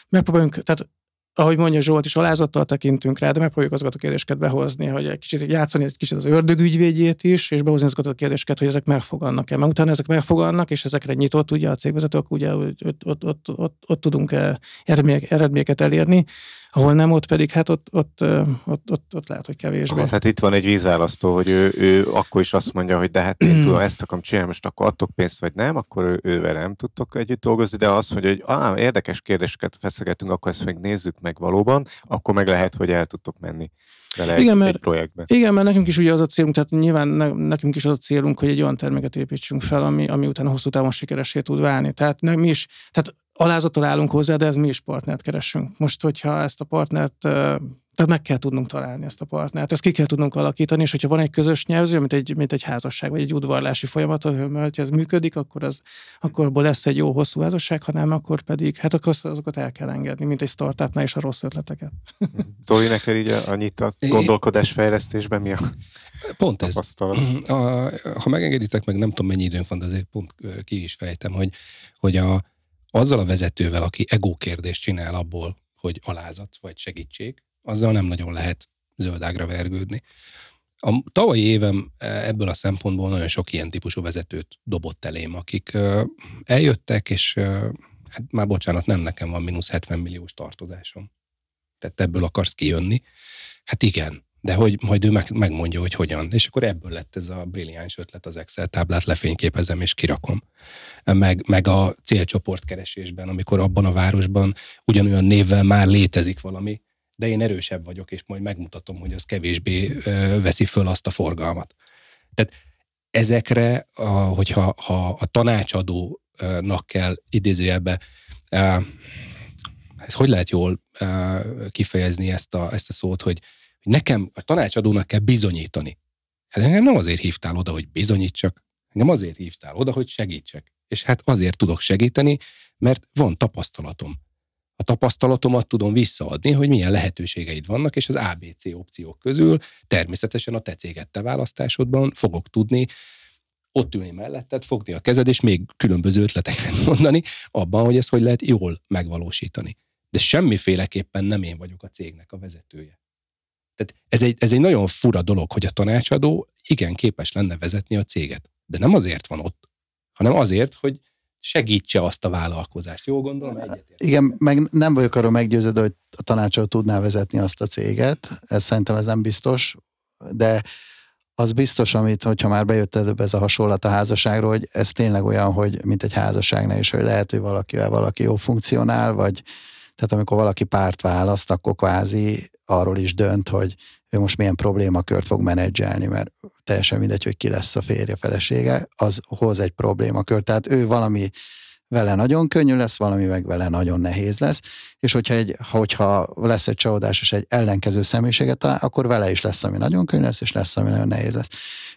megpróbáljunk, tehát ahogy mondja Zsolt is, alázattal tekintünk rá, de megpróbáljuk azokat a kérdéseket behozni, hogy egy kicsit játszani egy kicsit az ördögügyvédjét is, és behozni azokat a kérdéseket, hogy ezek megfogannak-e. Mert utána ezek megfogannak, és ezekre nyitott ugye a cégvezetők, ugye ott, ott, ott, ott, ott tudunk eredményeket elérni, ahol nem, ott pedig hát ott, ott, ott, ott, ott lehet, hogy kevésbé. Aha, tehát itt van egy vízálasztó, hogy ő, ő akkor is azt mondja, hogy de hát én tudom, ezt akarom csinálni, most akkor adtok pénzt, vagy nem, akkor ő, ővel nem tudtok együtt dolgozni, de azt mondja, hogy ah, érdekes kérdéseket feszegetünk, akkor ezt még nézzük meg valóban, akkor meg lehet, hogy el tudtok menni vele igen, egy, mert, egy projektbe. Igen, mert nekünk is ugye az a célunk, tehát nyilván nekünk is az a célunk, hogy egy olyan terméket építsünk fel, ami, ami utána hosszú távon sikeresé tud válni. Tehát mi is, tehát alázattal állunk hozzá, de ez mi is partnert keresünk. Most, hogyha ezt a partnert tehát meg kell tudnunk találni ezt a partnert, ezt ki kell tudnunk alakítani, és hogyha van egy közös nyelvző, mint egy, mint egy házasság, vagy egy udvarlási folyamat, hogy ez működik, akkor, az, akkor abból lesz egy jó hosszú házasság, ha nem, akkor pedig, hát akkor azokat el kell engedni, mint egy startupnál is a rossz ötleteket. *laughs* Zoli, neked így annyit a gondolkodás fejlesztésben mi a Pont ez. A, ha megengeditek meg, nem tudom mennyi időnk van, de azért pont ki is fejtem, hogy, hogy a, azzal a vezetővel, aki ego kérdést csinál abból, hogy alázat vagy segítség, azzal nem nagyon lehet zöldágra vergődni. A tavalyi évem e, ebből a szempontból nagyon sok ilyen típusú vezetőt dobott elém, akik eljöttek, és hát már bocsánat, nem nekem van mínusz 70 milliós tartozásom. Tehát ebből akarsz kijönni. Hát igen, de hogy majd ő meg, megmondja, hogy hogyan. És akkor ebből lett ez a brilliáns ötlet, az Excel táblát lefényképezem és kirakom. Meg, meg a célcsoportkeresésben, amikor abban a városban ugyanolyan névvel már létezik valami, de én erősebb vagyok, és majd megmutatom, hogy az kevésbé veszi föl azt a forgalmat. Tehát ezekre, a, hogyha ha a tanácsadónak kell idézőjelbe, ez hogy lehet jól kifejezni ezt a, ezt a szót, hogy nekem a tanácsadónak kell bizonyítani. Hát engem nem azért hívtál oda, hogy bizonyítsak, nem azért hívtál oda, hogy segítsek. És hát azért tudok segíteni, mert van tapasztalatom a tapasztalatomat tudom visszaadni, hogy milyen lehetőségeid vannak, és az ABC opciók közül természetesen a te céget választásodban fogok tudni ott ülni melletted, fogni a kezed, és még különböző ötleteket *laughs* mondani abban, hogy ezt hogy lehet jól megvalósítani. De semmiféleképpen nem én vagyok a cégnek a vezetője. Tehát ez egy, ez egy nagyon fura dolog, hogy a tanácsadó igen képes lenne vezetni a céget. De nem azért van ott, hanem azért, hogy segítse azt a vállalkozást. Jó gondolom? Egyetért. Igen, meg nem vagyok arról meggyőződve, hogy a tanácsadó tudná vezetni azt a céget. Ez szerintem ez nem biztos, de az biztos, amit, hogyha már bejött előbb ez a hasonlat a házasságról, hogy ez tényleg olyan, hogy mint egy házasságnál is, hogy lehet, hogy valakivel valaki jó funkcionál, vagy tehát amikor valaki párt választ, akkor kvázi arról is dönt, hogy ő most milyen problémakört fog menedzselni, mert teljesen mindegy, hogy ki lesz a férje, felesége, az hoz egy problémakört. Tehát ő valami vele nagyon könnyű lesz, valami meg vele nagyon nehéz lesz, és hogyha, egy, hogyha lesz egy csalódás és egy ellenkező személyiséget talál, akkor vele is lesz, ami nagyon könnyű lesz, és lesz, ami nagyon nehéz lesz.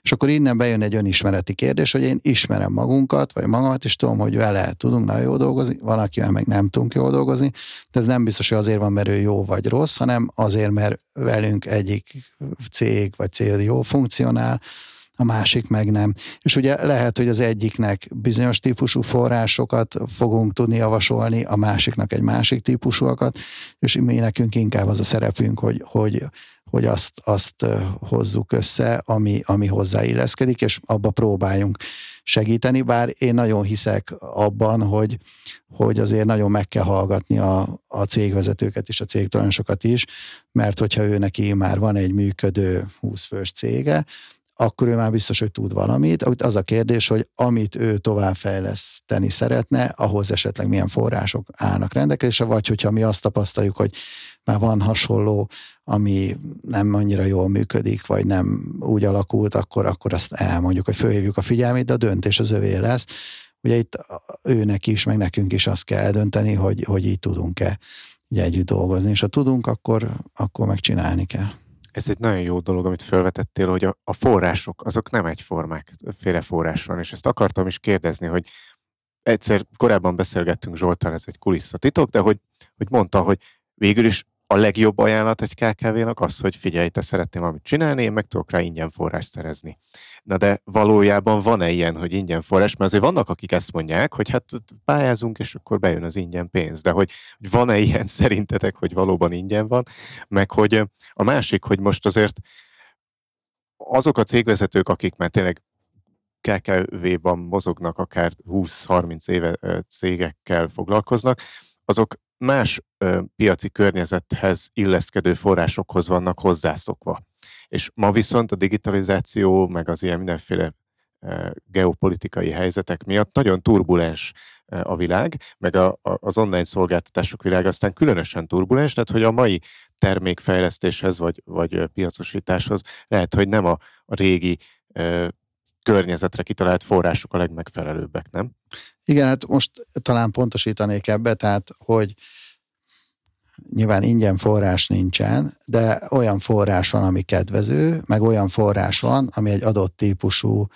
És akkor innen bejön egy önismereti kérdés, hogy én ismerem magunkat, vagy magamat, és tudom, hogy vele tudunk nagyon jól dolgozni, van, akivel meg nem tudunk jól dolgozni, de ez nem biztos, hogy azért van, mert ő jó vagy rossz, hanem azért, mert velünk egyik cég vagy cél jó funkcionál, a másik meg nem. És ugye lehet, hogy az egyiknek bizonyos típusú forrásokat fogunk tudni javasolni, a másiknak egy másik típusúakat, és mi nekünk inkább az a szerepünk, hogy, hogy, hogy azt, azt hozzuk össze, ami, ami hozzáilleszkedik, és abba próbáljunk segíteni, bár én nagyon hiszek abban, hogy, hogy azért nagyon meg kell hallgatni a, a cégvezetőket és a cégtulajdonosokat is, mert hogyha ő neki már van egy működő 20 fős cége, akkor ő már biztos, hogy tud valamit. Az a kérdés, hogy amit ő továbbfejleszteni szeretne, ahhoz esetleg milyen források állnak rendelkezésre, vagy hogyha mi azt tapasztaljuk, hogy már van hasonló, ami nem annyira jól működik, vagy nem úgy alakult, akkor, akkor azt elmondjuk, hogy fölhívjuk a figyelmét, de a döntés az övé lesz. Ugye itt őnek is, meg nekünk is azt kell eldönteni, hogy, hogy így tudunk-e így együtt dolgozni, és ha tudunk, akkor, akkor megcsinálni kell ez egy nagyon jó dolog, amit felvetettél, hogy a, a források, azok nem egyformák, féle forrás van, és ezt akartam is kérdezni, hogy egyszer korábban beszélgettünk Zsoltán, ez egy kulisszatitok, de hogy, hogy mondta, hogy végül is a legjobb ajánlat egy KKV-nak az, hogy figyelj, te szeretném valamit csinálni, én meg tudok rá ingyen forrást szerezni. Na de valójában van-e ilyen, hogy ingyen forrás? Mert azért vannak, akik ezt mondják, hogy hát pályázunk, és akkor bejön az ingyen pénz. De hogy, hogy van-e *laughs* ilyen szerintetek, hogy valóban ingyen van? Meg hogy a másik, hogy most azért azok a cégvezetők, akik már tényleg KKV-ban mozognak, akár 20-30 éve cégekkel foglalkoznak, azok más ö, piaci környezethez illeszkedő forrásokhoz vannak hozzászokva. És ma viszont a digitalizáció, meg az ilyen mindenféle geopolitikai helyzetek miatt nagyon turbulens a világ, meg a, a, az online szolgáltatások világ aztán különösen turbulens, tehát hogy a mai termékfejlesztéshez vagy, vagy piacosításhoz lehet, hogy nem a, a régi környezetre kitalált források a legmegfelelőbbek, nem? Igen, hát most talán pontosítanék ebbe, tehát, hogy nyilván ingyen forrás nincsen, de olyan forrás van, ami kedvező, meg olyan forrás van, ami egy adott típusú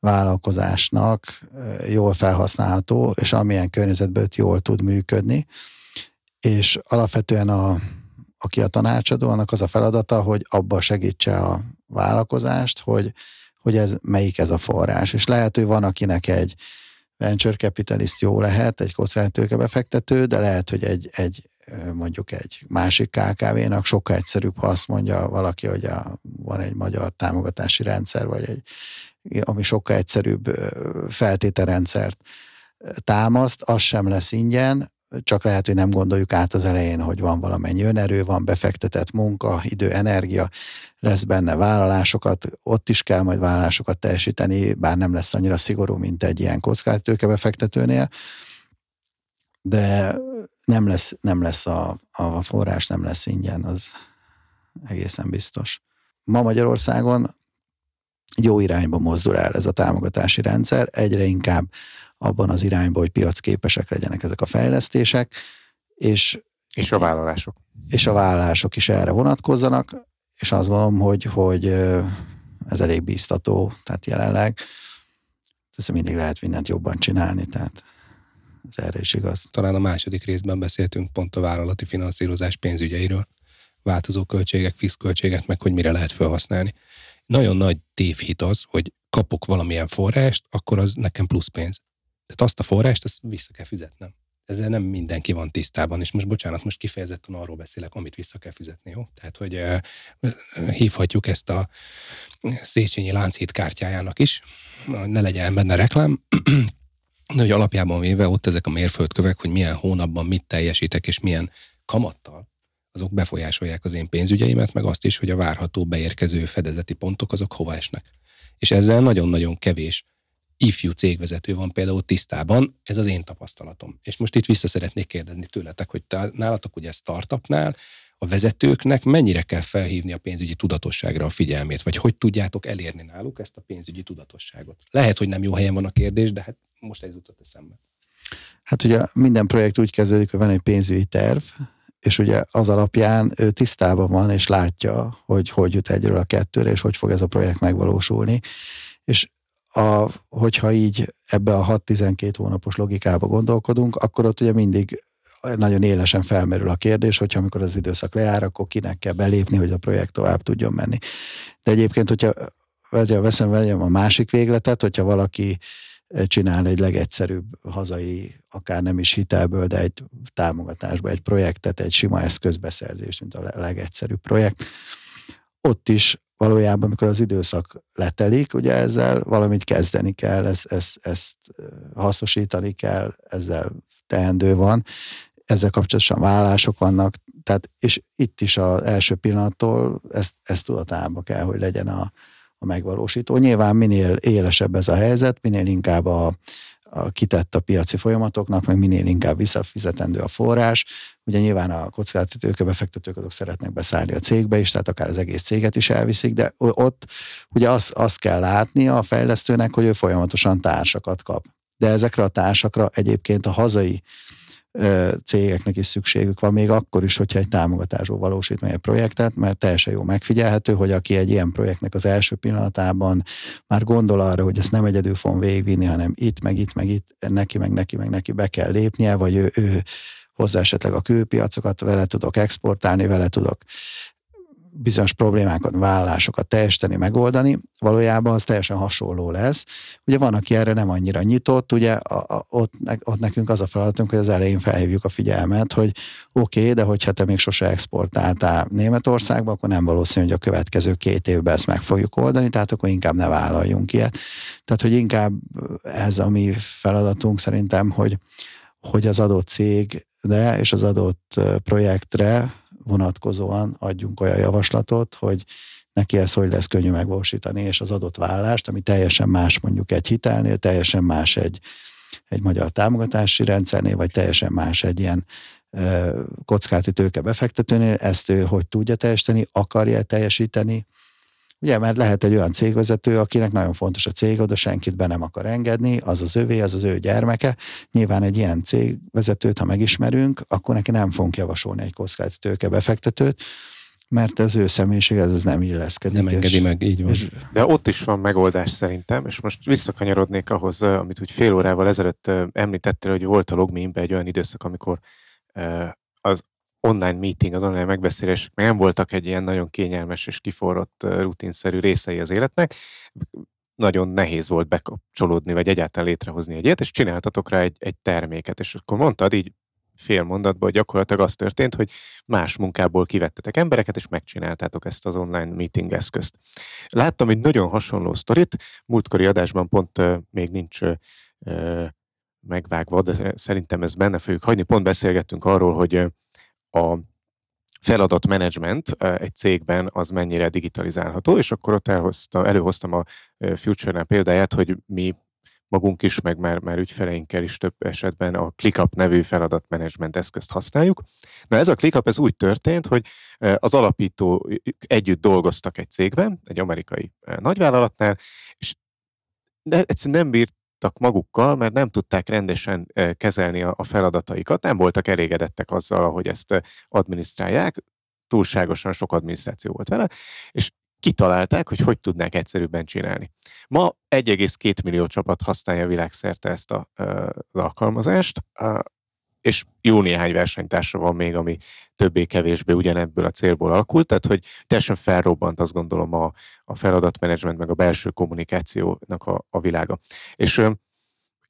vállalkozásnak jól felhasználható, és amilyen környezetben jól tud működni. És alapvetően a, aki a tanácsadó, annak az a feladata, hogy abba segítse a vállalkozást, hogy hogy ez melyik ez a forrás. És lehet, hogy van, akinek egy venture capitalist jó lehet, egy kockázatőke befektető, de lehet, hogy egy, egy mondjuk egy másik KKV-nak sokkal egyszerűbb, ha azt mondja valaki, hogy a, van egy magyar támogatási rendszer, vagy egy, ami sokkal egyszerűbb feltételrendszert támaszt, az sem lesz ingyen, csak lehet, hogy nem gondoljuk át az elején, hogy van valamennyi önerő, van befektetett munka, idő, energia, lesz benne vállalásokat, ott is kell majd vállalásokat teljesíteni, bár nem lesz annyira szigorú, mint egy ilyen kockázatőke befektetőnél, de nem lesz, nem lesz a, a forrás, nem lesz ingyen, az egészen biztos. Ma Magyarországon jó irányba mozdul el ez a támogatási rendszer, egyre inkább abban az irányban, hogy piacképesek legyenek ezek a fejlesztések, és, és a vállalások. És a vállalások is erre vonatkozzanak, és azt gondolom, hogy, hogy ez elég bíztató, tehát jelenleg ez mindig lehet mindent jobban csinálni, tehát ez erre is igaz. Talán a második részben beszéltünk pont a vállalati finanszírozás pénzügyeiről, változó költségek, fix költségek, meg hogy mire lehet felhasználni. Nagyon nagy tévhit az, hogy kapok valamilyen forrást, akkor az nekem plusz pénz. Tehát azt a forrást, azt vissza kell fizetnem. Ezzel nem mindenki van tisztában, és most bocsánat, most kifejezetten arról beszélek, amit vissza kell fizetni, jó? Tehát, hogy uh, hívhatjuk ezt a Széchenyi Lánchíd kártyájának is, ne legyen benne reklám, de hogy alapjában véve ott ezek a mérföldkövek, hogy milyen hónapban mit teljesítek, és milyen kamattal, azok befolyásolják az én pénzügyeimet, meg azt is, hogy a várható beérkező fedezeti pontok azok hova esnek. És ezzel nagyon-nagyon kevés ifjú cégvezető van például tisztában, ez az én tapasztalatom. És most itt vissza szeretnék kérdezni tőletek, hogy nálatok ugye startupnál a vezetőknek mennyire kell felhívni a pénzügyi tudatosságra a figyelmét, vagy hogy tudjátok elérni náluk ezt a pénzügyi tudatosságot? Lehet, hogy nem jó helyen van a kérdés, de hát most ez jutott eszembe. Hát ugye minden projekt úgy kezdődik, hogy van egy pénzügyi terv, és ugye az alapján ő tisztában van, és látja, hogy hogy jut egyről a kettőre, és hogy fog ez a projekt megvalósulni. És a, hogyha így ebbe a 6-12 hónapos logikába gondolkodunk, akkor ott ugye mindig nagyon élesen felmerül a kérdés, hogyha amikor az időszak lejár, akkor kinek kell belépni, hogy a projekt tovább tudjon menni. De egyébként, hogyha veszem, vegyem a másik végletet, hogyha valaki csinál egy legegyszerűbb hazai, akár nem is hitelből, de egy támogatásba egy projektet, egy sima eszközbeszerzést, mint a legegyszerűbb projekt. Ott is valójában, amikor az időszak letelik, ugye ezzel valamit kezdeni kell, ezt, ezt, ezt hasznosítani kell, ezzel teendő van, ezzel kapcsolatosan vállások vannak, tehát, és itt is az első pillanattól ezt, ezt tudatában kell, hogy legyen a, a megvalósító. Nyilván minél élesebb ez a helyzet, minél inkább a, a kitett a piaci folyamatoknak, meg minél inkább visszafizetendő a forrás. Ugye nyilván a kockázati befektetők azok szeretnek beszállni a cégbe is, tehát akár az egész céget is elviszik, de ott ugye azt, azt kell látnia a fejlesztőnek, hogy ő folyamatosan társakat kap. De ezekre a társakra egyébként a hazai cégeknek is szükségük van, még akkor is, hogyha egy támogatásból valósít meg egy projektet, mert teljesen jó megfigyelhető, hogy aki egy ilyen projektnek az első pillanatában már gondol arra, hogy ezt nem egyedül fogom végigvinni, hanem itt, meg itt, meg itt, neki, meg neki, meg neki be kell lépnie, vagy ő, ő hozzá esetleg a külpiacokat, vele tudok exportálni, vele tudok bizonyos problémákat, vállásokat teljesíteni, megoldani, valójában az teljesen hasonló lesz. Ugye van, aki erre nem annyira nyitott, ugye a, a, ott, ott nekünk az a feladatunk, hogy az elején felhívjuk a figyelmet, hogy oké, okay, de hogyha te még sose exportáltál Németországba, akkor nem valószínű, hogy a következő két évben ezt meg fogjuk oldani, tehát akkor inkább ne vállaljunk ilyet. Tehát, hogy inkább ez a mi feladatunk szerintem, hogy, hogy az adott cégre és az adott projektre vonatkozóan adjunk olyan javaslatot, hogy neki ez hogy lesz könnyű megvalósítani, és az adott vállást, ami teljesen más mondjuk egy hitelnél, teljesen más egy, egy magyar támogatási rendszernél, vagy teljesen más egy ilyen kockáti tőke befektetőnél, ezt ő hogy tudja teljesíteni, akarja teljesíteni, Ugye, mert lehet egy olyan cégvezető, akinek nagyon fontos a cég, oda senkit be nem akar engedni, az az övé, az az ő gyermeke. Nyilván egy ilyen cégvezetőt, ha megismerünk, akkor neki nem fogunk javasolni egy kockázati tőke befektetőt, mert az ő személyiség ez, ez nem illeszkedik. Nem engedi és, meg, így van. És, de ott is van megoldás szerintem, és most visszakanyarodnék ahhoz, amit úgy fél órával ezelőtt említettél, hogy volt a logmimbe egy olyan időszak, amikor online meeting, az online megbeszélések nem voltak egy ilyen nagyon kényelmes és kiforrott rutinszerű részei az életnek. Nagyon nehéz volt bekapcsolódni, vagy egyáltalán létrehozni egy ilyet, és csináltatok rá egy, egy terméket, és akkor mondtad így fél mondatban, hogy gyakorlatilag az történt, hogy más munkából kivettetek embereket, és megcsináltátok ezt az online meeting eszközt. Láttam egy nagyon hasonló sztorit, múltkori adásban pont uh, még nincs uh, megvágva, de szerintem ez benne fogjuk hagyni. Pont beszélgettünk arról, hogy a feladatmenedzsment egy cégben az mennyire digitalizálható, és akkor ott elhozta, előhoztam a Future-nál példáját, hogy mi magunk is, meg már, már ügyfeleinkkel is több esetben a ClickUp nevű feladatmenedzsment eszközt használjuk. Na ez a ClickUp ez úgy történt, hogy az alapító együtt dolgoztak egy cégben, egy amerikai nagyvállalatnál, és de egyszerűen nem bírt voltak magukkal, mert nem tudták rendesen kezelni a feladataikat, nem voltak elégedettek azzal, ahogy ezt adminisztrálják, túlságosan sok adminisztráció volt vele, és kitalálták, hogy hogy tudnák egyszerűbben csinálni. Ma 1,2 millió csapat használja világszerte ezt a, az alkalmazást, és jó néhány versenytársa van még, ami többé-kevésbé ugyanebből a célból alakult, tehát hogy teljesen felrobbant azt gondolom a, a feladatmenedzsment meg a belső kommunikációnak a, a világa. És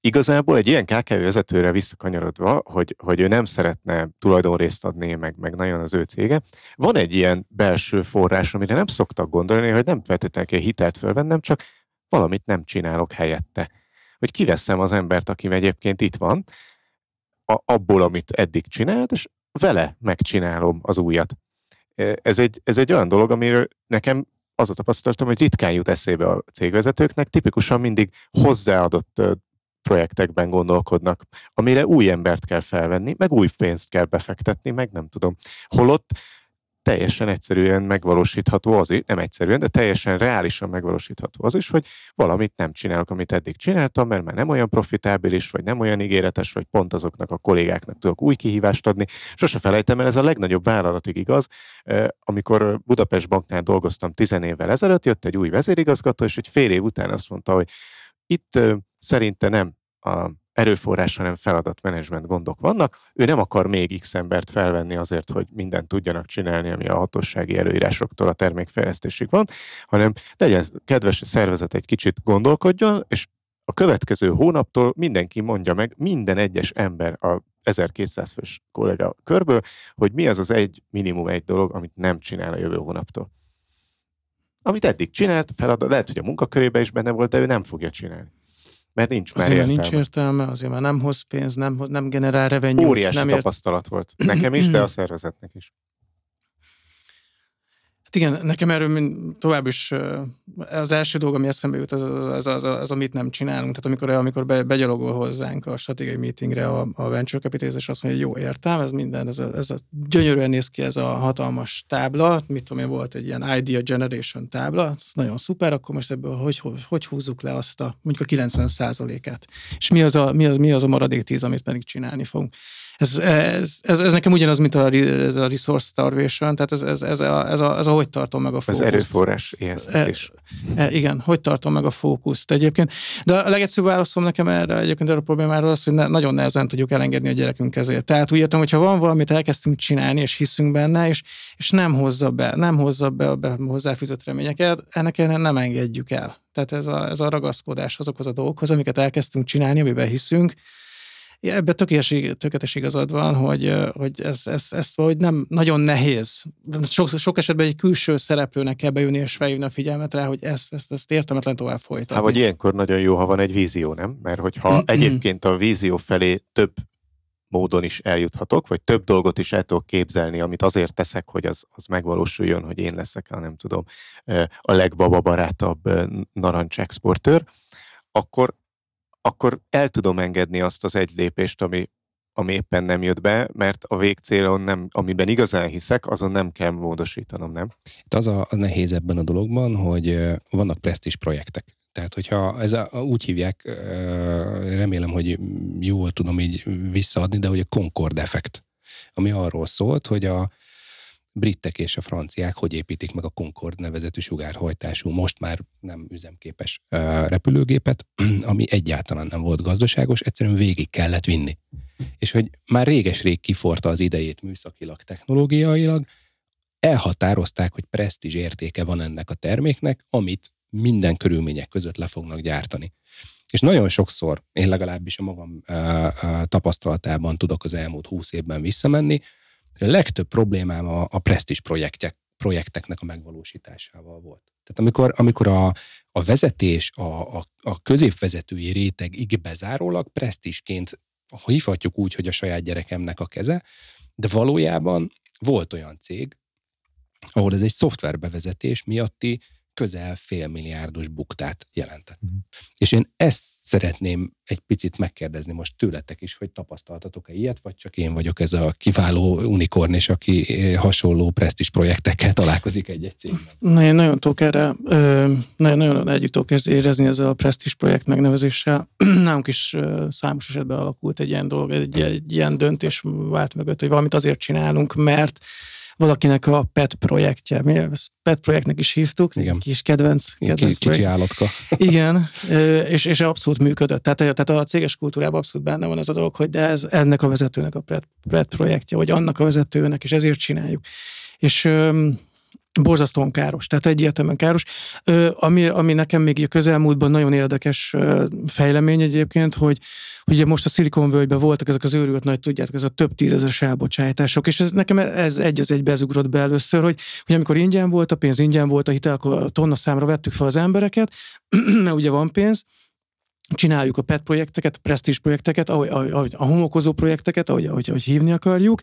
igazából egy ilyen KKV vezetőre visszakanyarodva, hogy, hogy ő nem szeretne tulajdonrészt adni, meg, meg nagyon az ő cége, van egy ilyen belső forrás, amire nem szoktak gondolni, hogy nem feltétlenül kell hitelt fölvennem, csak valamit nem csinálok helyette. Hogy kiveszem az embert, aki egyébként itt van, a, abból, amit eddig csinált, és vele megcsinálom az újat. Ez egy, ez egy olyan dolog, amiről nekem az a tapasztalatom, hogy ritkán jut eszébe a cégvezetőknek, tipikusan mindig hozzáadott projektekben gondolkodnak, amire új embert kell felvenni, meg új pénzt kell befektetni, meg nem tudom. Holott teljesen egyszerűen megvalósítható az is, nem egyszerűen, de teljesen reálisan megvalósítható az is, hogy valamit nem csinálok, amit eddig csináltam, mert már nem olyan profitábilis, vagy nem olyan ígéretes, vagy pont azoknak a kollégáknak tudok új kihívást adni. Sose felejtem el, ez a legnagyobb vállalatig igaz. Amikor Budapest Banknál dolgoztam tizen évvel ezelőtt, jött egy új vezérigazgató, és egy fél év után azt mondta, hogy itt szerinte nem a erőforrás, hanem feladatmenedzsment gondok vannak. Ő nem akar még X embert felvenni azért, hogy mindent tudjanak csinálni, ami a hatósági előírásoktól a termékfejlesztésig van, hanem legyen kedves szervezet egy kicsit gondolkodjon, és a következő hónaptól mindenki mondja meg, minden egyes ember a 1200 fős kollega körből, hogy mi az az egy, minimum egy dolog, amit nem csinál a jövő hónaptól. Amit eddig csinált, feladat, lehet, hogy a munkakörében is benne volt, de ő nem fogja csinálni mert nincs már azért értelme. nincs értelme, azért már nem hoz pénz, nem, nem generál revenue Óriási nem tapasztalat volt. Nekem is, de a *clears throat* szervezetnek is. Hát igen, nekem erről tovább is az első dolog, ami eszembe jut, az az, az, az, amit nem csinálunk. Tehát amikor, amikor be, begyalogol hozzánk a stratégiai meetingre a, a venture capitalist, és azt mondja, hogy jó, értem, ez minden, ez a, ez a, gyönyörűen néz ki ez a hatalmas tábla, mit tudom én, volt egy ilyen idea generation tábla, ez nagyon szuper, akkor most ebből hogy, hogy, hogy húzzuk le azt a mondjuk a 90 át És mi az a, mi az, mi az a maradék 10, amit pedig csinálni fogunk. Ez, ez, ez, ez nekem ugyanaz, mint a, ez a resource starvation, tehát ez, ez, ez, a, ez, a, ez a hogy tartom meg a fókuszt. Az erőforrás éheztetés. E, e, igen, hogy tartom meg a fókuszt egyébként. De a legegyszerűbb válaszom nekem erre egyébként erre a problémáról az, hogy ne, nagyon nehezen tudjuk elengedni a gyerekünk kezét. Tehát úgy értem, hogyha van valamit elkezdtünk csinálni, és hiszünk benne, és, és nem hozza be, nem hozza be a be hozzáfűzött reményeket, ennek nem engedjük el. Tehát ez a, ez a ragaszkodás azokhoz a dolgokhoz, amiket elkezdtünk csinálni, amiben hiszünk, Ja, ebben tökéletes igazad van, hogy, hogy ez, ez, ezt valahogy nem nagyon nehéz. Sok, sok esetben egy külső szereplőnek kell bejönni és felhívni a figyelmet rá, hogy ezt, ezt, ezt értelmetlen tovább folytatni. Hát, vagy ilyenkor nagyon jó, ha van egy vízió, nem? Mert hogyha egyébként a vízió felé több módon is eljuthatok, vagy több dolgot is el tudok képzelni, amit azért teszek, hogy az, az megvalósuljon, hogy én leszek a nem tudom, a legbababarátabb narancs exportőr, akkor akkor el tudom engedni azt az egy lépést, ami, ami éppen nem jött be, mert a végcélon, nem, amiben igazán hiszek, azon nem kell módosítanom, nem? Itt az a, az nehéz ebben a dologban, hogy vannak presztis projektek. Tehát, hogyha ez a, úgy hívják, remélem, hogy jól tudom így visszaadni, de hogy a Concord effekt, ami arról szólt, hogy a, britek és a franciák hogy építik meg a Concorde nevezetű sugárhajtású, most már nem üzemképes repülőgépet, *clears throat* ami egyáltalán nem volt gazdaságos, egyszerűen végig kellett vinni. És hogy már réges-rég kiforta az idejét műszakilag, technológiailag, elhatározták, hogy presztízs értéke van ennek a terméknek, amit minden körülmények között le fognak gyártani. És nagyon sokszor, én legalábbis a magam tapasztalatában tudok az elmúlt húsz évben visszamenni, a legtöbb problémám a, a presztis projektek, projekteknek a megvalósításával volt. Tehát amikor, amikor a, a vezetés, a, a, a középvezetői réteg így bezárólag presztisként hívhatjuk úgy, hogy a saját gyerekemnek a keze, de valójában volt olyan cég, ahol ez egy szoftverbevezetés miatti közel félmilliárdos buktát jelentett. Uh-huh. És én ezt szeretném egy picit megkérdezni most tőletek is, hogy tapasztaltatok-e ilyet, vagy csak én vagyok ez a kiváló unikorn, és aki eh, hasonló presztis projektekkel találkozik egy-egy cégben. Na, én nagyon tudok erre, nagyon-nagyon együtt tudok érezni ezzel a presztis projekt megnevezéssel. *clears throat* Nálunk is számos esetben alakult egy ilyen dolog, egy, egy ilyen döntés vált mögött, hogy valamit azért csinálunk, mert valakinek a PET projektje, mi ezt PET projektnek is hívtuk, Igen. kis kedvenc, kedvenc kicsi, kicsi állatka. *laughs* Igen, és, és abszolút működött. Tehát, tehát a céges kultúrában abszolút benne van ez a dolog, hogy de ez ennek a vezetőnek a PET, PET projektje, vagy annak a vezetőnek, és ezért csináljuk. És borzasztóan káros, tehát egyértelműen káros. Ami, ami nekem még a közelmúltban nagyon érdekes fejlemény egyébként, hogy ugye most a szilikonvölgyben voltak ezek az őrült nagy, tudjátok, ez a több tízezer elbocsátások, és ez nekem ez egy az egy bezugrott be először, hogy, hogy amikor ingyen volt a pénz, ingyen volt a hitel, akkor a tonna számra vettük fel az embereket, mert *clears throat* ugye van pénz, csináljuk a PET projekteket, a presztízs projekteket, ahogy, ahogy, a homokozó projekteket, ahogy, ahogy, ahogy hívni akarjuk,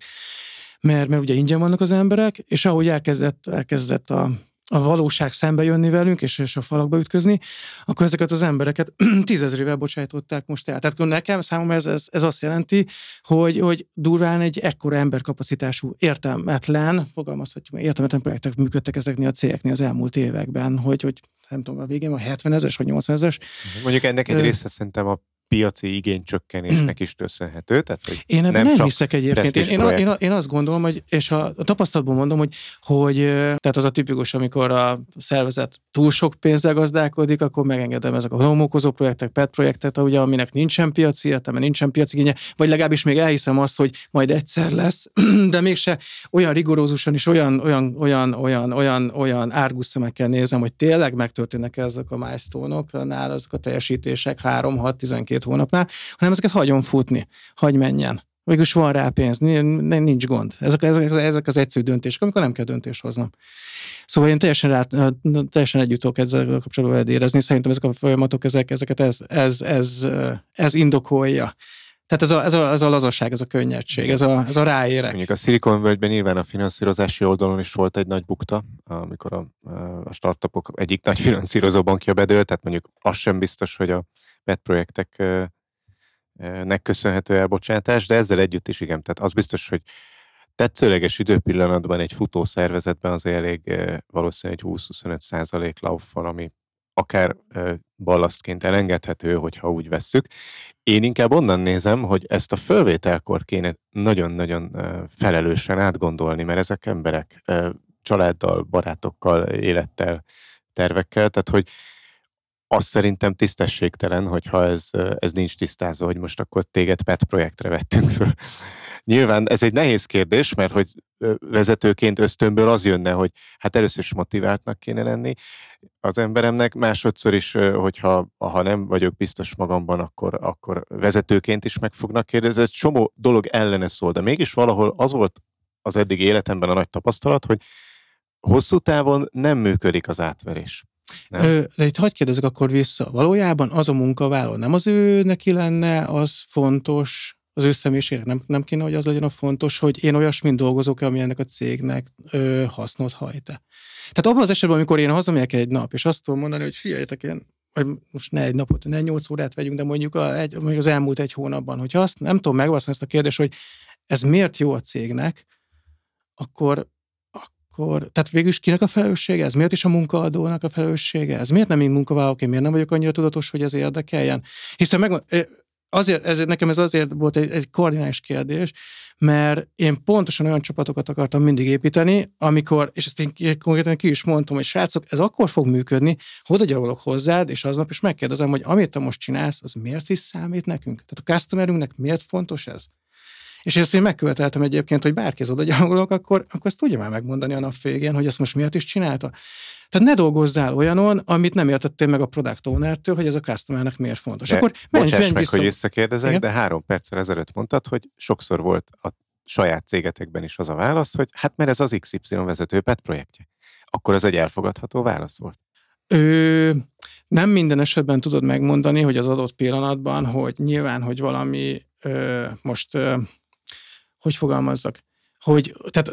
mert, mert ugye ingyen vannak az emberek, és ahogy elkezdett, elkezdett a, a valóság szembe jönni velünk, és, és a falakba ütközni, akkor ezeket az embereket *clears throat* tízezrével bocsájtották most el. Tehát nekem számomra ez, ez, ez azt jelenti, hogy, hogy durván egy ekkora emberkapacitású értelmetlen, fogalmazhatjuk, értelmetlen projektek működtek ezeknél a cégeknél az elmúlt években, hogy, hogy nem tudom, a végén a 70 ezes vagy 80 ezes. Mondjuk ennek egy része szerintem a piaci igény csökkenésnek is köszönhető. Tehát, hogy én nem, nem hiszek egyébként. Én, én, én, én, azt gondolom, hogy, és a, a tapasztalatban mondom, hogy, hogy tehát az a tipikus, amikor a szervezet túl sok pénzzel gazdálkodik, akkor megengedem ezek a homokozó projektek, PET projektet, ugye, aminek nincsen piaci értelme, nincsen piaci igénye, vagy legalábbis még elhiszem azt, hogy majd egyszer lesz, *clears throat* de mégse olyan rigorózusan és olyan, olyan, olyan, olyan, olyan, olyan árgus szemekkel nézem, hogy tényleg megtörténnek ezek a milestone-ok, nál azok a teljesítések 3-6-12 két hónapnál, hanem ezeket hagyjon futni, hagy menjen. Végülis van rá pénz, nincs gond. Ezek, ezek, ezek az egyszerű döntések, amikor nem kell döntést hoznom. Szóval én teljesen, rá, teljesen együtt ezzel kapcsolatban érezni. Szerintem ezek a folyamatok, ezek, ezeket ez, ez, ez, ez indokolja. Tehát ez a, ez, a, ez a lazaság, ez a könnyedség, ez a, ez a ráérek. Mondjuk a Silicon Valley-ben nyilván a finanszírozási oldalon is volt egy nagy bukta, amikor a, a startupok egyik nagy finanszírozó bankja bedőlt, tehát mondjuk az sem biztos, hogy a pet projekteknek köszönhető elbocsátás, de ezzel együtt is igen, tehát az biztos, hogy tetszőleges időpillanatban egy futó szervezetben az elég valószínűleg egy 20-25 százalék lauffal, ami akár ballasztként elengedhető, hogyha úgy vesszük. Én inkább onnan nézem, hogy ezt a fölvételkor kéne nagyon-nagyon felelősen átgondolni, mert ezek emberek családdal, barátokkal, élettel, tervekkel, tehát hogy az szerintem tisztességtelen, hogyha ez, ez nincs tisztázva, hogy most akkor téged PET projektre vettünk föl. Nyilván ez egy nehéz kérdés, mert hogy vezetőként ösztönből az jönne, hogy hát először is motiváltnak kéne lenni az emberemnek, másodszor is, hogyha ha nem vagyok biztos magamban, akkor, akkor vezetőként is meg fognak kérdezni. Ez egy csomó dolog ellene szól, de mégis valahol az volt az eddig életemben a nagy tapasztalat, hogy hosszú távon nem működik az átverés. Ö, de itt hagyd kérdezek akkor vissza. Valójában az a munkavállaló nem az ő neki lenne, az fontos, az ő személyiségnek nem, nem kéne, hogy az legyen a fontos, hogy én olyasmint dolgozok ami ennek a cégnek ö, hasznot hajt Tehát abban az esetben, amikor én hazamegyek egy nap, és azt tudom mondani, hogy figyeljetek, én vagy most ne egy napot, ne nyolc órát vegyünk, de mondjuk, a, egy, mondjuk az elmúlt egy hónapban, hogyha azt nem tudom megválaszolni ezt a kérdést, hogy ez miért jó a cégnek, akkor akkor, tehát végül is kinek a felelőssége ez? Miért is a munkaadónak a felelőssége ez? Miért nem én munkavállalók, én miért nem vagyok annyira tudatos, hogy ez érdekeljen? Hiszen meg, azért, ez, nekem ez azért volt egy, egy koordinális kérdés, mert én pontosan olyan csapatokat akartam mindig építeni, amikor, és ezt én konkrétan ki is mondtam, hogy srácok, ez akkor fog működni, hogy oda hozzád, és aznap is megkérdezem, hogy amit te most csinálsz, az miért is számít nekünk? Tehát a customerünknek miért fontos ez? És ezt én megköveteltem egyébként, hogy bárki az oda gyalogolok, akkor, akkor ezt tudja már megmondani a nap végén, hogy ezt most miért is csinálta. Tehát ne dolgozzál olyanon, amit nem értettél meg a product owner-től, hogy ez a customernek miért fontos. De akkor menj, menj meg, vissza. hogy visszakérdezek, Igen? de három perccel ezelőtt mondtad, hogy sokszor volt a saját cégetekben is az a válasz, hogy hát mert ez az XY vezető PET projektje. Akkor ez egy elfogadható válasz volt. Ö, nem minden esetben tudod megmondani, hogy az adott pillanatban, hogy nyilván, hogy valami ö, most ö, hogy fogalmazzak, hogy tehát,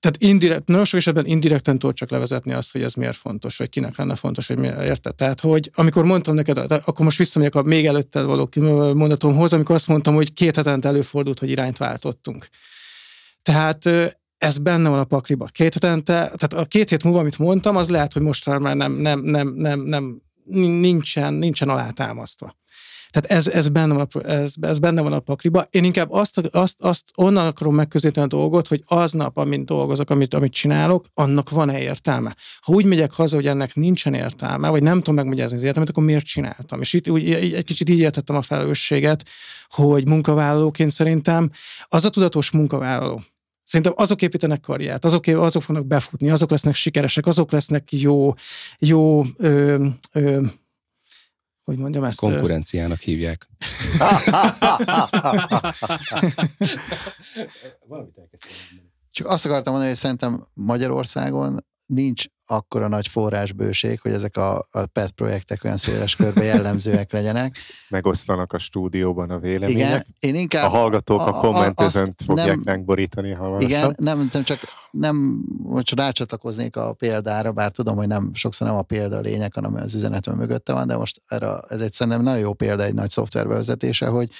tehát indirekt, nagyon sok esetben indirekten tudod csak levezetni azt, hogy ez miért fontos, vagy kinek lenne fontos, hogy miért érted. Tehát, hogy amikor mondtam neked, akkor most visszamegyek a még előtte való mondatomhoz, amikor azt mondtam, hogy két hetente előfordult, hogy irányt váltottunk. Tehát ez benne van a pakliba. Két hetente, tehát a két hét múlva, amit mondtam, az lehet, hogy most már nem, nem, nem, nem, nem nincsen, nincsen alátámasztva. Tehát ez, ez, benne van, a, ez, ez benne van a pakliba. Én inkább azt, azt, azt onnan akarom megközelíteni a dolgot, hogy aznap, amint dolgozok, amit, amit csinálok, annak van-e értelme. Ha úgy megyek haza, hogy ennek nincsen értelme, vagy nem tudom megmagyarázni az értelmet, akkor miért csináltam? És itt úgy, egy kicsit így értettem a felelősséget, hogy munkavállalóként szerintem az a tudatos munkavállaló, Szerintem azok építenek karriert, azok, azok fognak befutni, azok lesznek sikeresek, azok lesznek jó, jó ö, ö, hogy mondjam ezt? Konkurenciának hívják. *laughs* Csak azt akartam mondani, hogy szerintem Magyarországon nincs akkora nagy forrásbőség, hogy ezek a, a PET projektek olyan széles körbe jellemzőek legyenek. *laughs* Megosztanak a stúdióban a vélemények. Igen, én inkább... A hallgatók a, a kommentezőnt fogják nem, ránk borítani hamarosan. Igen, nem, nem csak nem, hogy rácsatlakoznék a példára, bár tudom, hogy nem sokszor nem a példa a lényeg, hanem az üzenet mögötte van, de most erre, ez egy szerintem nagyon jó példa egy nagy szoftverbevezetése, hogy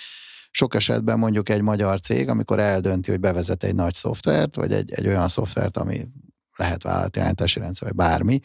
sok esetben mondjuk egy magyar cég, amikor eldönti, hogy bevezet egy nagy szoftvert, vagy egy, egy olyan szoftvert, ami lehet vállalatirányítási rendszer, vagy bármi,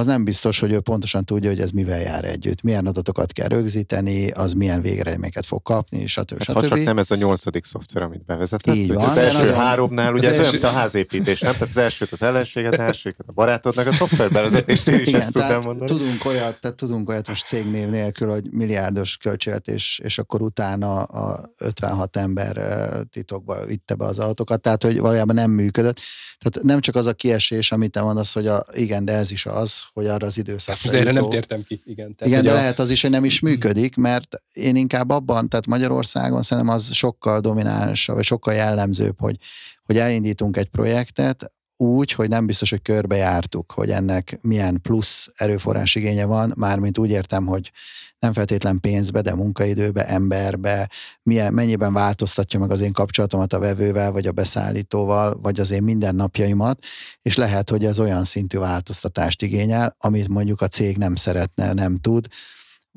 az nem biztos, hogy ő pontosan tudja, hogy ez mivel jár együtt, milyen adatokat kell rögzíteni, az milyen végeredményeket fog kapni, stb. Hát, stb. Ha csak nem ez a nyolcadik szoftver, amit bevezetett. Így van, az első nagyon... háromnál, ugye az ez első... olyan, mint a házépítés, nem? Tehát az elsőt az ellenséget, a elsőt a barátodnak a szoftver bevezetést, én is Igen, ezt tudnám mondani. Tudunk olyat, tehát tudunk olyat most cégnév nélkül, hogy milliárdos költségvetés, és akkor utána a 56 ember titokba vitte be az autókat, tehát hogy valójában nem működött. Tehát nem csak az a kiesés, amit te mondasz, hogy a, igen, de ez is az, hogy arra az időszakra Erre nem tértem ki, igen. Tehát igen, de a... lehet az is, hogy nem is működik, mert én inkább abban, tehát Magyarországon szerintem az sokkal dominánsabb, vagy sokkal jellemzőbb, hogy, hogy elindítunk egy projektet, úgy, hogy nem biztos, hogy körbejártuk, hogy ennek milyen plusz erőforrás igénye van, mármint úgy értem, hogy nem feltétlen pénzbe, de munkaidőbe, emberbe, milyen, mennyiben változtatja meg az én kapcsolatomat a vevővel, vagy a beszállítóval, vagy az én mindennapjaimat, és lehet, hogy ez olyan szintű változtatást igényel, amit mondjuk a cég nem szeretne, nem tud,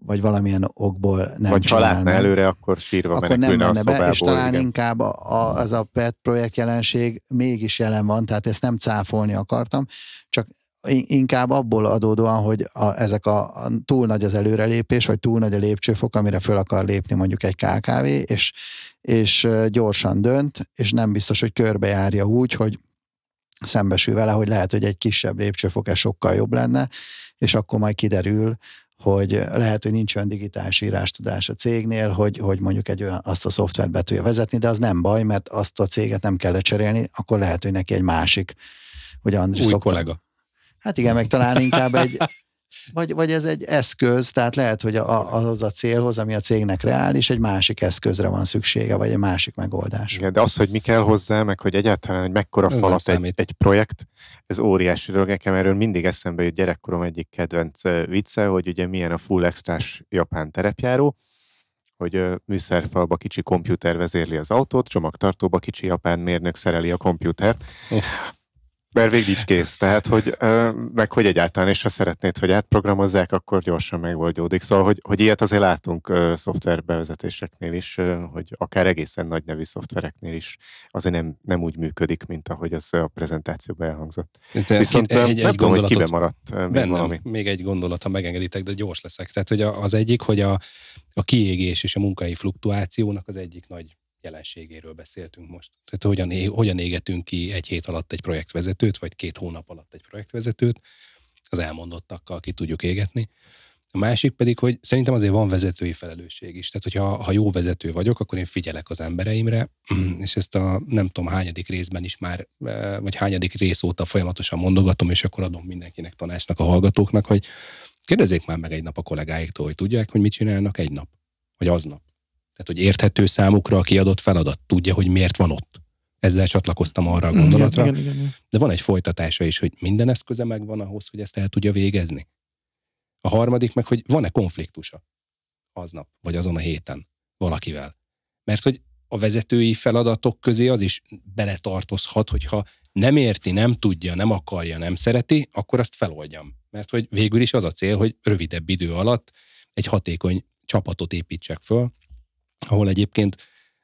vagy valamilyen okból nem Vagy ha látna előre, akkor sírva akkor nem menne a szobából, be, és talán igen. inkább a, a, az a PET projekt jelenség mégis jelen van, tehát ezt nem cáfolni akartam, csak inkább abból adódóan, hogy a, ezek a, a túl nagy az előrelépés, vagy túl nagy a lépcsőfok, amire föl akar lépni mondjuk egy KKV, és, és gyorsan dönt, és nem biztos, hogy körbejárja úgy, hogy szembesül vele, hogy lehet, hogy egy kisebb lépcsőfok ez sokkal jobb lenne, és akkor majd kiderül, hogy lehet, hogy nincs olyan digitális írástudás a cégnél, hogy, hogy mondjuk egy olyan, azt a szoftvert be tudja vezetni, de az nem baj, mert azt a céget nem kell lecserélni, akkor lehet, hogy neki egy másik, hogy Andris Új szokta, kollega. Hát igen, meg talán inkább egy, vagy, vagy ez egy eszköz, tehát lehet, hogy a, ahhoz a célhoz, ami a cégnek reális, egy másik eszközre van szüksége, vagy egy másik megoldás. Igen, de az, hogy mi kell hozzá, meg hogy egyáltalán, hogy mekkora ez falat egy, egy projekt, ez óriási dolog. Nekem erről mindig eszembe jut gyerekkorom egyik kedvenc vicce, hogy ugye milyen a full extrás japán terepjáró, hogy műszerfalba kicsi komputer vezérli az autót, csomagtartóba kicsi japán mérnök szereli a komputert. Mert végig így kész. Tehát, hogy meg hogy egyáltalán, és ha szeretnéd, hogy átprogramozzák, akkor gyorsan megoldódik. Szóval, hogy, hogy ilyet azért látunk szoftverbevezetéseknél is, hogy akár egészen nagy nevű szoftvereknél is azért nem, nem úgy működik, mint ahogy az a prezentációban elhangzott. Te Viszont egy, egy, nem egy tudom, hogy kibe maradt még bennem, valami. Még egy gondolat, ha megengeditek, de gyors leszek. Tehát, hogy az egyik, hogy a, a kiégés és a munkai fluktuációnak az egyik nagy jelenségéről beszéltünk most. Tehát hogyan, é, hogyan égetünk ki egy hét alatt egy projektvezetőt, vagy két hónap alatt egy projektvezetőt, az elmondottakkal ki tudjuk égetni. A másik pedig, hogy szerintem azért van vezetői felelősség is. Tehát, hogyha ha jó vezető vagyok, akkor én figyelek az embereimre, *clears throat* és ezt a nem tudom hányadik részben is már, e, vagy hányadik rész óta folyamatosan mondogatom, és akkor adom mindenkinek tanácsnak a hallgatóknak, hogy kérdezzék már meg egy nap a kollégáiktól, hogy tudják, hogy mit csinálnak egy nap, vagy aznap. Tehát, hogy érthető számukra a kiadott feladat, tudja, hogy miért van ott. Ezzel csatlakoztam arra a gondolatra. Igen, igen, igen. De van egy folytatása is, hogy minden eszköze megvan ahhoz, hogy ezt el tudja végezni. A harmadik meg, hogy van-e konfliktusa aznap, vagy azon a héten valakivel. Mert hogy a vezetői feladatok közé az is beletartozhat, hogyha nem érti, nem tudja, nem akarja, nem szereti, akkor azt feloldjam. Mert hogy végül is az a cél, hogy rövidebb idő alatt egy hatékony csapatot építsek föl, ahol egyébként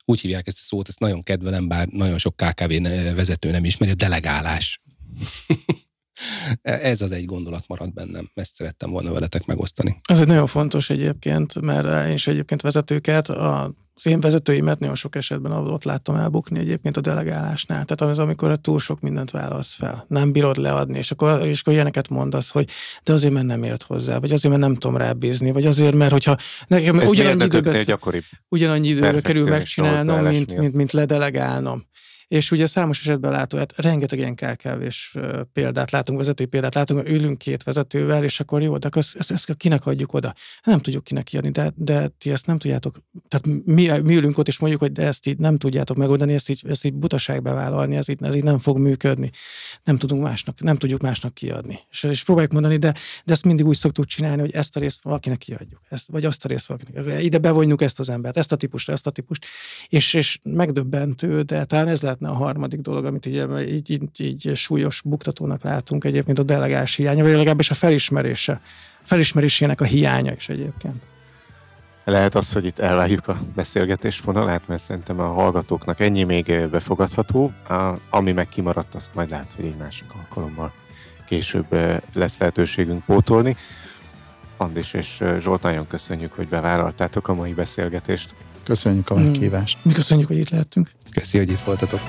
úgy hívják ezt a szót, ezt nagyon kedvelem, bár nagyon sok KKV vezető nem ismeri, a delegálás. Ez az egy gondolat maradt bennem, ezt szerettem volna veletek megosztani. Ez egy nagyon fontos egyébként, mert én is egyébként vezetőket a az én vezetőimet nagyon sok esetben ott láttam elbukni egyébként a delegálásnál. Tehát az, amikor túl sok mindent válasz fel, nem bírod leadni, és akkor, és akkor ilyeneket mondasz, hogy de azért, mert nem ért hozzá, vagy azért, mert nem tudom rábízni, vagy azért, mert hogyha nekem Ez ugyanannyi időbe, ugyanannyi időbe kerül megcsinálnom, mint, mint, mint ledelegálnom És ugye számos esetben látó, hát rengeteg ilyen kelkelvés példát látunk, vezetői példát látunk, ülünk két vezetővel, és akkor jó, de ezt, ezt, ezt kinek adjuk oda? Nem tudjuk kinek kiadni, de, de ti ezt nem tudjátok. Tehát mi, mi ülünk ott, és mondjuk, hogy de ezt így nem tudjátok megoldani, ezt így, ezt így butaság bevállalni, ez így, ez így nem fog működni. Nem tudunk másnak, nem tudjuk másnak kiadni. És, és próbáljuk mondani, de, de ezt mindig úgy szoktuk csinálni, hogy ezt a részt valakinek kiadjuk, ezt, vagy azt a részt valakinek. Ide bevonjuk ezt az embert, ezt a típust, ezt a típust. És, és megdöbbentő, de talán ez lehetne a harmadik dolog, amit így, így, így, így súlyos buktatónak látunk egyébként a delegás hiánya, vagy legalábbis a felismerése, felismerésének a hiánya is egyébként. Lehet az, hogy itt elváljuk a beszélgetés fonalát, mert szerintem a hallgatóknak ennyi még befogadható, ami meg kimaradt, azt majd lehet, hogy egy másik alkalommal később lesz lehetőségünk pótolni. Andis és Zsolt, nagyon köszönjük, hogy bevállaltátok a mai beszélgetést. Köszönjük a meghívást. Mi köszönjük, hogy itt lehettünk. Köszi, hogy itt voltatok.